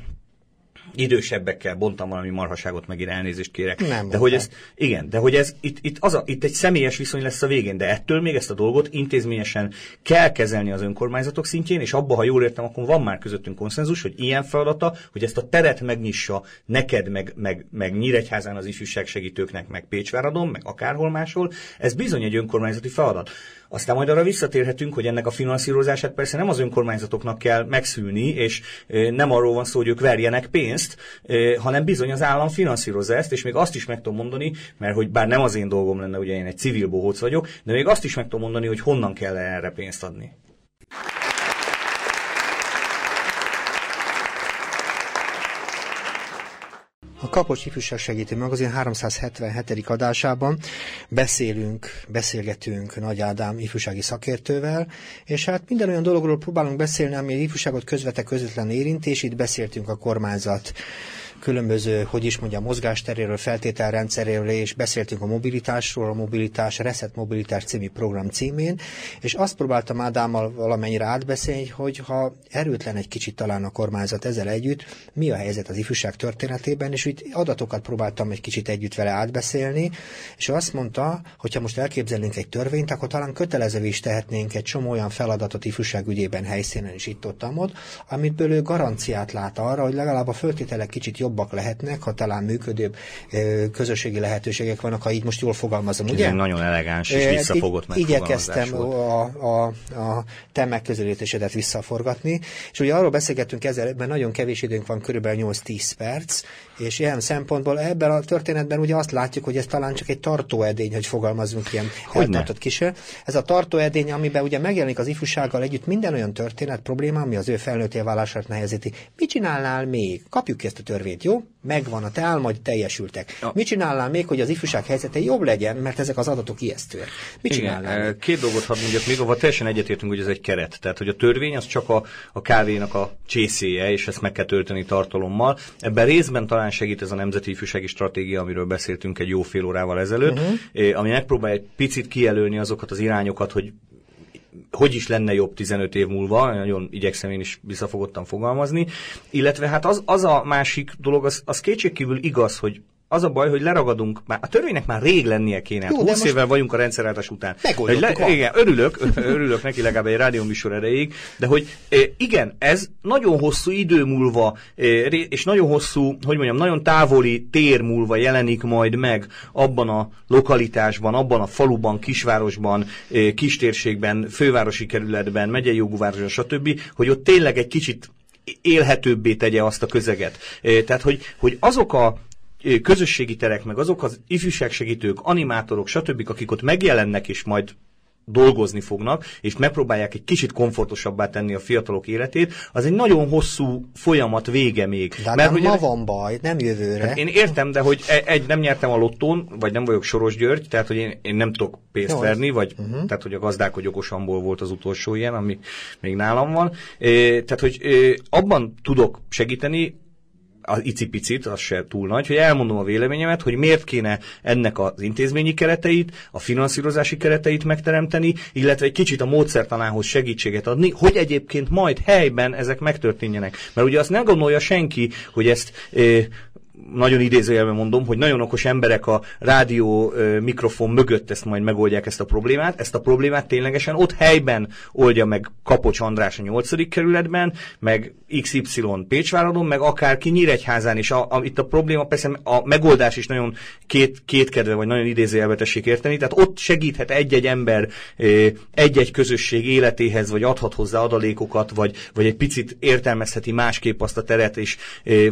idősebbekkel bontam valami marhaságot, megint elnézést kérek. Nem de hogy ez, igen, de hogy ez itt, itt, az a, itt egy személyes viszony lesz a végén, de ettől még ezt a dolgot intézményesen kell kezelni az önkormányzatok szintjén, és abba, ha jól értem, akkor van már közöttünk konszenzus, hogy ilyen feladata, hogy ezt a teret megnyissa neked, meg, meg, meg Nyíregyházán az ifjúság segítőknek, meg Pécsváradon, meg akárhol máshol, ez bizony egy önkormányzati feladat. Aztán majd arra visszatérhetünk, hogy ennek a finanszírozását persze nem az önkormányzatoknak kell megszülni, és nem arról van szó, hogy ők verjenek pénzt, hanem bizony az állam finanszírozza ezt, és még azt is meg tudom mondani, mert hogy bár nem az én dolgom lenne, ugye én egy civil bohóc vagyok, de még azt is meg tudom mondani, hogy honnan kell erre pénzt adni. A Kapocs Ifjúság Segítő Magazin 377. adásában beszélünk, beszélgetünk Nagy Ádám ifjúsági szakértővel, és hát minden olyan dologról próbálunk beszélni, ami ifjúságot közvetve közvetlen érintés, itt beszéltünk a kormányzat különböző, hogy is mondja, mozgásteréről, feltételrendszeréről, és beszéltünk a mobilitásról, a mobilitás, Reset Mobilitás című program címén, és azt próbáltam Ádámmal valamennyire átbeszélni, hogy ha erőtlen egy kicsit talán a kormányzat ezzel együtt, mi a helyzet az ifjúság történetében, és itt adatokat próbáltam egy kicsit együtt vele átbeszélni, és azt mondta, hogy ha most elképzelnénk egy törvényt, akkor talán kötelező is tehetnénk egy csomó olyan feladatot ifjúság ügyében helyszínen is itt ott, amitből ő garanciát lát arra, hogy legalább a föltételek kicsit jobb jobbak lehetnek, ha talán működőbb közösségi lehetőségek vannak, ha így most jól fogalmazom, ugye? Ez nagyon elegáns és visszafogott Igyekeztem a, a, a te megközelítésedet visszaforgatni, és ugye arról beszélgettünk ezzel, mert nagyon kevés időnk van, körülbelül 8-10 perc, és ilyen szempontból ebben a történetben ugye azt látjuk, hogy ez talán csak egy tartóedény, hogy fogalmazunk ilyen eltartott kísér. Ez a tartóedény, amiben ugye megjelenik az ifjúsággal együtt minden olyan történet, probléma, ami az ő felnőtté válását nehezíti. Mit csinálnál még? Kapjuk ezt a törvényt, jó? Megvan, a te álmaid teljesültek. Ja. Mit csinálnál még, hogy az ifjúság helyzete jobb legyen, mert ezek az adatok ijesztőek? Mit Igen, csinálnál? Még? Két dolgot hadd mondjak még, ahol teljesen egyetértünk, hogy ez egy keret. Tehát, hogy a törvény az csak a, a kávénak a csészéje, és ezt meg kell tölteni tartalommal. Ebben részben talán segít ez a Nemzeti Ifjúsági Stratégia, amiről beszéltünk egy jó fél órával ezelőtt, uh-huh. ami megpróbál egy picit kijelölni azokat az irányokat, hogy hogy is lenne jobb 15 év múlva, nagyon igyekszem én is visszafogottan fogalmazni, illetve hát az, az a másik dolog, az, az kétségkívül igaz, hogy az a baj, hogy leragadunk, már a törvénynek már rég lennie kéne. Jó, 20 évvel vagyunk a rendszeráltás után. Le, igen, örülök, örülök neki legalább egy rádióműsor erejéig, de hogy igen, ez nagyon hosszú idő múlva, és nagyon hosszú, hogy mondjam, nagyon távoli tér múlva jelenik majd meg abban a lokalitásban, abban a faluban, kisvárosban, kistérségben, fővárosi kerületben, megyei jogú városban, stb., hogy ott tényleg egy kicsit élhetőbbé tegye azt a közeget. Tehát, hogy, hogy azok a közösségi terek, meg azok az ifjúságsegítők, animátorok, stb., akik ott megjelennek, és majd dolgozni fognak, és megpróbálják egy kicsit komfortosabbá tenni a fiatalok életét, az egy nagyon hosszú folyamat vége még. De mert, nem hogy ma van baj, nem jövőre. Hát én értem, de hogy e- egy, nem nyertem a lottón, vagy nem vagyok Soros György, tehát hogy én, én nem tudok pénzt Jó, verni, vagy uh-huh. tehát hogy a gazdák, hogy okosamból volt az utolsó ilyen, ami még nálam van. E, tehát, hogy e, abban tudok segíteni, az icipicit, az se túl nagy, hogy elmondom a véleményemet, hogy miért kéne ennek az intézményi kereteit, a finanszírozási kereteit megteremteni, illetve egy kicsit a módszertanához segítséget adni, hogy egyébként majd helyben ezek megtörténjenek. Mert ugye azt nem gondolja senki, hogy ezt eh, nagyon idézőjelben mondom, hogy nagyon okos emberek a rádió mikrofon mögött ezt majd megoldják ezt a problémát. Ezt a problémát ténylegesen ott helyben oldja meg Kapocs András a 8. kerületben, meg XY Pécsváradon, meg akárki Nyíregyházán is. A, a, itt a probléma persze a megoldás is nagyon két, kétkedve, vagy nagyon idézőjelbe tessék érteni. Tehát ott segíthet egy-egy ember egy-egy közösség életéhez, vagy adhat hozzá adalékokat, vagy, vagy egy picit értelmezheti másképp azt a teret, és,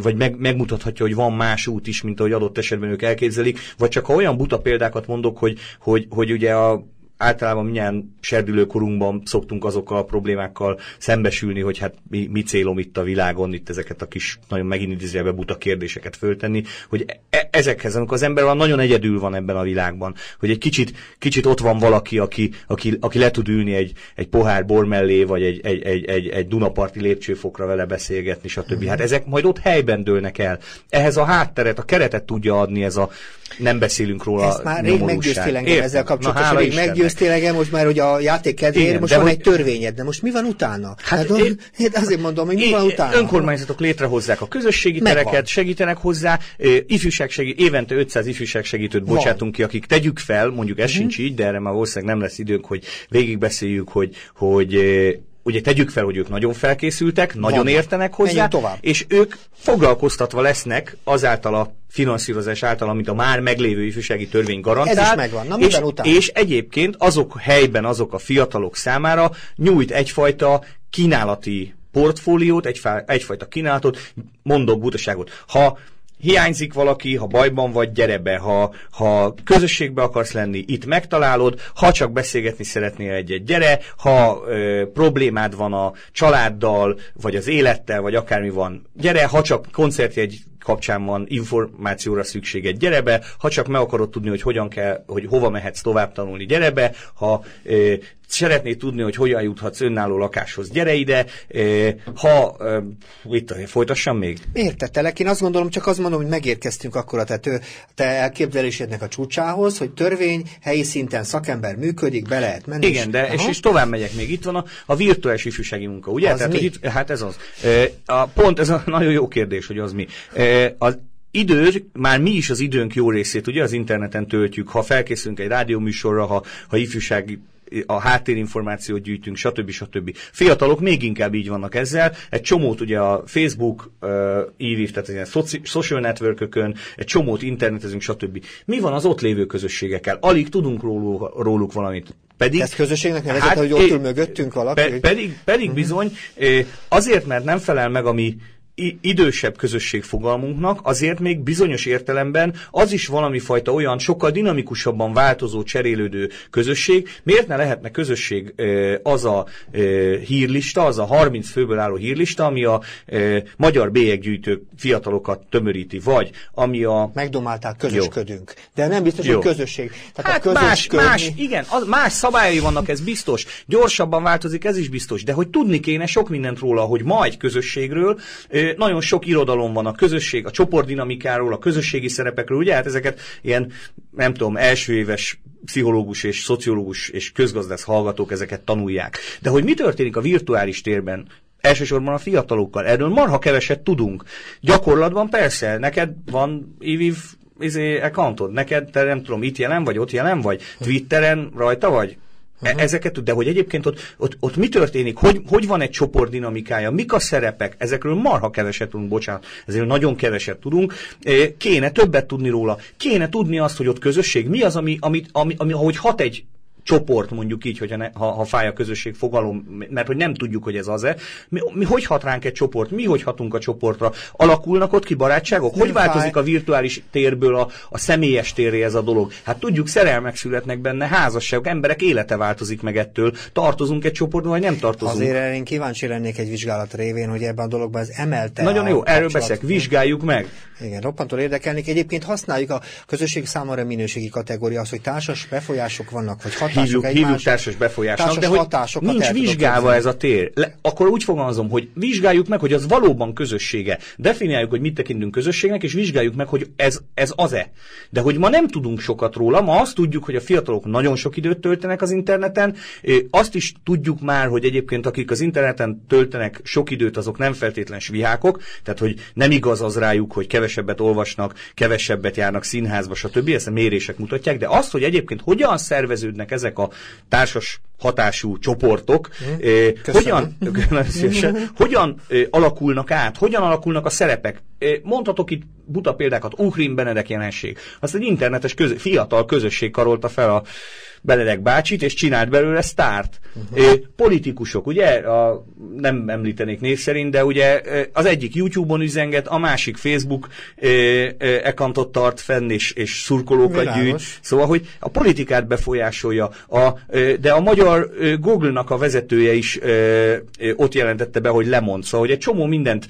vagy meg, megmutathatja, hogy van más út is, mint ahogy adott esetben ők elképzelik, vagy csak ha olyan buta példákat mondok, hogy, hogy, hogy ugye a általában milyen serdülőkorunkban szoktunk azokkal a problémákkal szembesülni, hogy hát mi, mi célom itt a világon, itt ezeket a kis, nagyon megint idézőjelbe buta kérdéseket föltenni, hogy e- ezekhez, amikor az ember van, nagyon egyedül van ebben a világban, hogy egy kicsit, kicsit ott van valaki, aki, aki, aki le tud ülni egy, egy pohár bor mellé, vagy egy, egy, egy, egy, egy Dunaparti lépcsőfokra vele beszélgetni, stb. Hát ezek majd ott helyben dőlnek el. Ehhez a hátteret, a keretet tudja adni ez a nem beszélünk róla. Ezt már rég meggyőztél engem ezzel kapcsolatban. Rég meggyőztél engem, most már hogy a játék kedvéért most van hogy... egy törvényed, de most mi van utána? Hát, hát én, én azért mondom, hogy mi van utána? Önkormányzatok létrehozzák a közösségi Megvan. tereket, segítenek hozzá, ifjúság segít, évente 500 ifjúság segítőt bocsátunk ki, akik tegyük fel, mondjuk ez uh-huh. sincs így, de erre már valószínűleg nem lesz időnk, hogy végigbeszéljük, hogy, hogy ugye tegyük fel, hogy ők nagyon felkészültek, nagyon Van. értenek hozzá, és ők foglalkoztatva lesznek azáltal a finanszírozás által, amit a már meglévő ifjúsági törvény garantál. Ez is megvan. Na, és, és egyébként azok helyben, azok a fiatalok számára nyújt egyfajta kínálati portfóliót, egyfá, egyfajta kínálatot, mondok butaságot. Ha hiányzik valaki, ha bajban vagy, gyere be, ha, ha közösségbe akarsz lenni, itt megtalálod, ha csak beszélgetni szeretnél egyet, gyere, ha ö, problémád van a családdal, vagy az élettel, vagy akármi van, gyere, ha csak koncertjegy kapcsán van információra szükséged, gyere be, ha csak meg akarod tudni, hogy hogyan kell, hogy hova mehetsz tovább tanulni, gyere be, ha ö, szeretnéd tudni, hogy hogyan juthatsz önálló lakáshoz, gyere ide, ha, itt folytassam még? Értettelek, én azt gondolom, csak azt mondom, hogy megérkeztünk akkor a te, te elképzelésednek a csúcsához, hogy törvény helyi szinten szakember működik, be lehet menni. Igen, de és, és tovább megyek még. Itt van a, a virtuális ifjúsági munka, ugye? Az Tehát, mi? Hogy itt, hát ez az. A, pont ez a nagyon jó kérdés, hogy az mi. A, idő, már mi is az időnk jó részét ugye az interneten töltjük, ha felkészülünk egy rádióműsorra, ha, ha ifjúsági a háttérinformációt gyűjtünk, stb. stb. Fiatalok még inkább így vannak ezzel. Egy csomót ugye a Facebook uh, ívív, tehát ilyen social networkökön, egy csomót internetezünk, stb. Mi van az ott lévő közösségekkel? Alig tudunk róluk, róluk valamit. Pedig, Ezt közösségnek nevezett, hát, hogy ott ül mögöttünk valaki? Pe, pedig, pedig uh-huh. bizony, azért, mert nem felel meg a mi idősebb közösség fogalmunknak, azért még bizonyos értelemben az is valami fajta olyan sokkal dinamikusabban változó, cserélődő közösség. Miért ne lehetne közösség az a hírlista, az a 30 főből álló hírlista, ami a magyar bélyeggyűjtő fiatalokat tömöríti, vagy ami a... Megdomálták, közösködünk. Jó. De nem biztos, Jó. hogy közösség. Tehát hát a más, más, igen, az, más szabályai vannak, ez biztos. Gyorsabban változik, ez is biztos. De hogy tudni kéne sok mindent róla, hogy ma egy közösségről nagyon sok irodalom van a közösség, a csoportdinamikáról, a közösségi szerepekről, ugye hát ezeket ilyen, nem tudom, első éves pszichológus és szociológus és közgazdász hallgatók ezeket tanulják. De hogy mi történik a virtuális térben, elsősorban a fiatalokkal. Erről marha keveset tudunk. Gyakorlatban persze, neked van IVIV izé, accountod, neked, te nem tudom, itt jelen vagy, ott jelen vagy, Twitteren rajta vagy, Uh-huh. Ezeket, de hogy egyébként ott, ott, ott mi történik, hogy, hogy van egy csoport dinamikája, mik a szerepek, ezekről marha keveset tudunk, bocsánat, ezért nagyon keveset tudunk, kéne többet tudni róla, kéne tudni azt, hogy ott közösség, mi az, ami, ami, ami, ami ahogy hat egy csoport, mondjuk így, hogyha ne, ha, ha fáj a közösség fogalom, mert hogy nem tudjuk, hogy ez az-e. Mi, mi hogy hat ránk egy csoport? Mi hogy hatunk a csoportra? Alakulnak ott ki barátságok? Hogy változik a virtuális térből a, a személyes térre ez a dolog? Hát tudjuk, szerelmek születnek benne, házasságok, emberek élete változik meg ettől. Tartozunk egy csoportban, vagy nem tartozunk? Azért én kíváncsi lennék egy vizsgálat révén, hogy ebben a dologban ez emelte. Nagyon jó, erről beszélek, vizsgáljuk meg. Igen, roppantól érdekelnék. Egyébként használjuk a közösség számára minőségi kategória az, hogy társas befolyások vannak, vagy hatások hívjuk, egymás, hívjuk társas befolyásnak, társas de hogy nincs vizsgálva ez a tér. Le, akkor úgy fogalmazom, hogy vizsgáljuk meg, hogy az valóban közössége. Definiáljuk, hogy mit tekintünk közösségnek, és vizsgáljuk meg, hogy ez, ez az-e. De hogy ma nem tudunk sokat róla, ma azt tudjuk, hogy a fiatalok nagyon sok időt töltenek az interneten, azt is tudjuk már, hogy egyébként akik az interneten töltenek sok időt, azok nem feltétlen svihákok, tehát hogy nem igaz az rájuk, hogy kevesebbet olvasnak, kevesebbet járnak színházba, stb. Ezt a mérések mutatják, de azt, hogy egyébként hogyan szerveződnek ezek a társas hatású csoportok, hm. eh, hogyan, hogyan eh, alakulnak át, hogyan alakulnak a szerepek. Eh, mondhatok itt buta példákat, Uhrin Benedek jelenség. Azt egy internetes közö, fiatal közösség karolta fel a Benedek bácsit, és csinált belőle sztárt. Uh-huh. Politikusok, ugye, a, nem említenék név szerint, de ugye az egyik YouTube-on üzenget, a másik Facebook ekantot tart fenn, és, és szurkolókat Világos. gyűjt. Szóval, hogy a politikát befolyásolja. A, de a magyar Google-nak a vezetője is ott jelentette be, hogy lemond. Szóval, hogy egy csomó mindent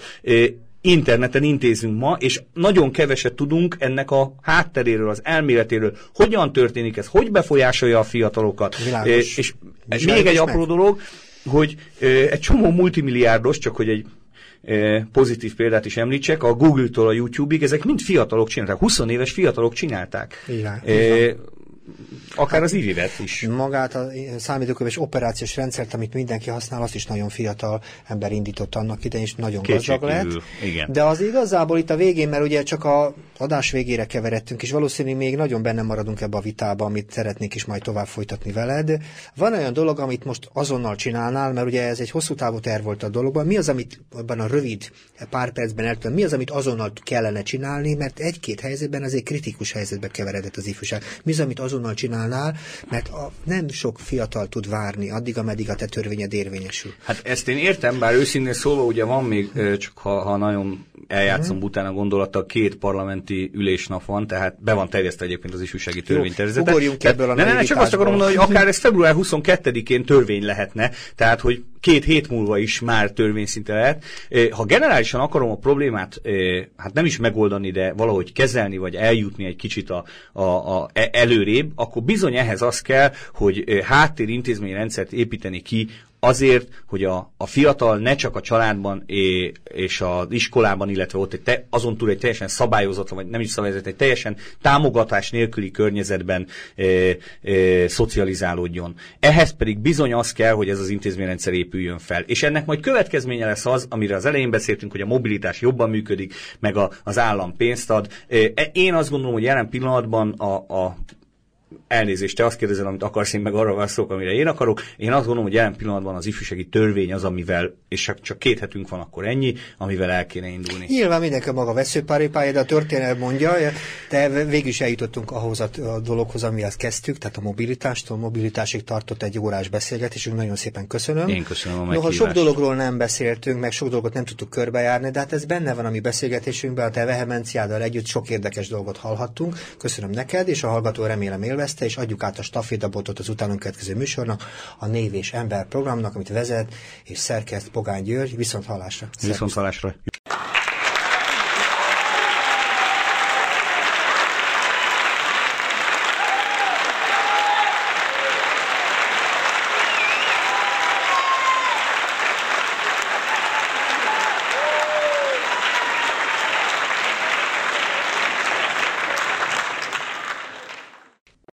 interneten intézünk ma, és nagyon keveset tudunk ennek a hátteréről, az elméletéről, hogyan történik ez, hogy befolyásolja a fiatalokat. Világos. És Világos még egy apró meg. dolog, hogy egy csomó multimilliárdos, csak hogy egy pozitív példát is említsek, a Google-tól a YouTube-ig, ezek mind fiatalok csinálták, 20 éves fiatalok csinálták. Igen, Akár hát, az ivivet is. Magát a számítógépes operációs rendszert, amit mindenki használ, azt is nagyon fiatal ember indított annak idején, és nagyon Kétség gazdag lett. Igen. De az igazából itt a végén, mert ugye csak a adás végére keveredtünk, és valószínűleg még nagyon benne maradunk ebbe a vitába, amit szeretnék is majd tovább folytatni veled. Van olyan dolog, amit most azonnal csinálnál, mert ugye ez egy hosszú távú terv volt a dologban. Mi az, amit abban a rövid pár percben el mi az, amit azonnal kellene csinálni, mert egy-két helyzetben azért kritikus helyzetbe keveredett az ifjúság. Mi az, amit azonnal csinálnál, mert a, nem sok fiatal tud várni addig, ameddig a te törvényed érvényesül. Hát ezt én értem, bár őszintén szólva ugye van még, csak ha, ha nagyon eljátszom hmm. utána gondolattal, két parlamenti ülésnap van, tehát be van terjesztve egyébként az ifjúsági törvénytervezet. Ugorjunk ebből a ne, ne, ne, csak azt akarom mondani, hogy akár ez február 22-én törvény lehetne, tehát hogy két hét múlva is már törvényszinte lehet. Ha generálisan akarom a problémát, hát nem is megoldani, de valahogy kezelni, vagy eljutni egy kicsit a, a, a e, előrébb, akkor bizony ehhez az kell, hogy háttérintézményrendszert építeni ki azért, hogy a, a fiatal ne csak a családban é, és az iskolában, illetve ott egy te, azon túl egy teljesen szabályozott, vagy nem is szabályozott, egy teljesen támogatás nélküli környezetben e, e, szocializálódjon. Ehhez pedig bizony az kell, hogy ez az intézményrendszer épüljön fel. És ennek majd következménye lesz az, amire az elején beszéltünk, hogy a mobilitás jobban működik, meg a, az állam pénzt ad. Én azt gondolom, hogy jelen pillanatban a, a elnézést, te azt kérdezel, amit akarsz, én meg arra válaszolok, amire én akarok. Én azt gondolom, hogy jelen pillanatban az ifjúsági törvény az, amivel, és csak, két hetünk van, akkor ennyi, amivel el kéne indulni. Nyilván mindenki a maga veszőpárépája, de a történet mondja, de végül is eljutottunk ahhoz a, a dologhoz, amihez kezdtük, tehát a mobilitástól, mobilitásig tartott egy órás beszélgetésünk, nagyon szépen köszönöm. Én köszönöm a Noha sok dologról nem beszéltünk, meg sok dolgot nem tudtuk körbejárni, de hát ez benne van a mi beszélgetésünkben, a te vehemenciáddal együtt sok érdekes dolgot hallhattunk. Köszönöm neked, és a hallgató remélem élvezte, és adjuk át a stafétabotot az utánunk következő műsornak, a Név és Ember programnak, amit vezet és szerkeszt Pogány György. Viszont hallásra. Viszont hallásra.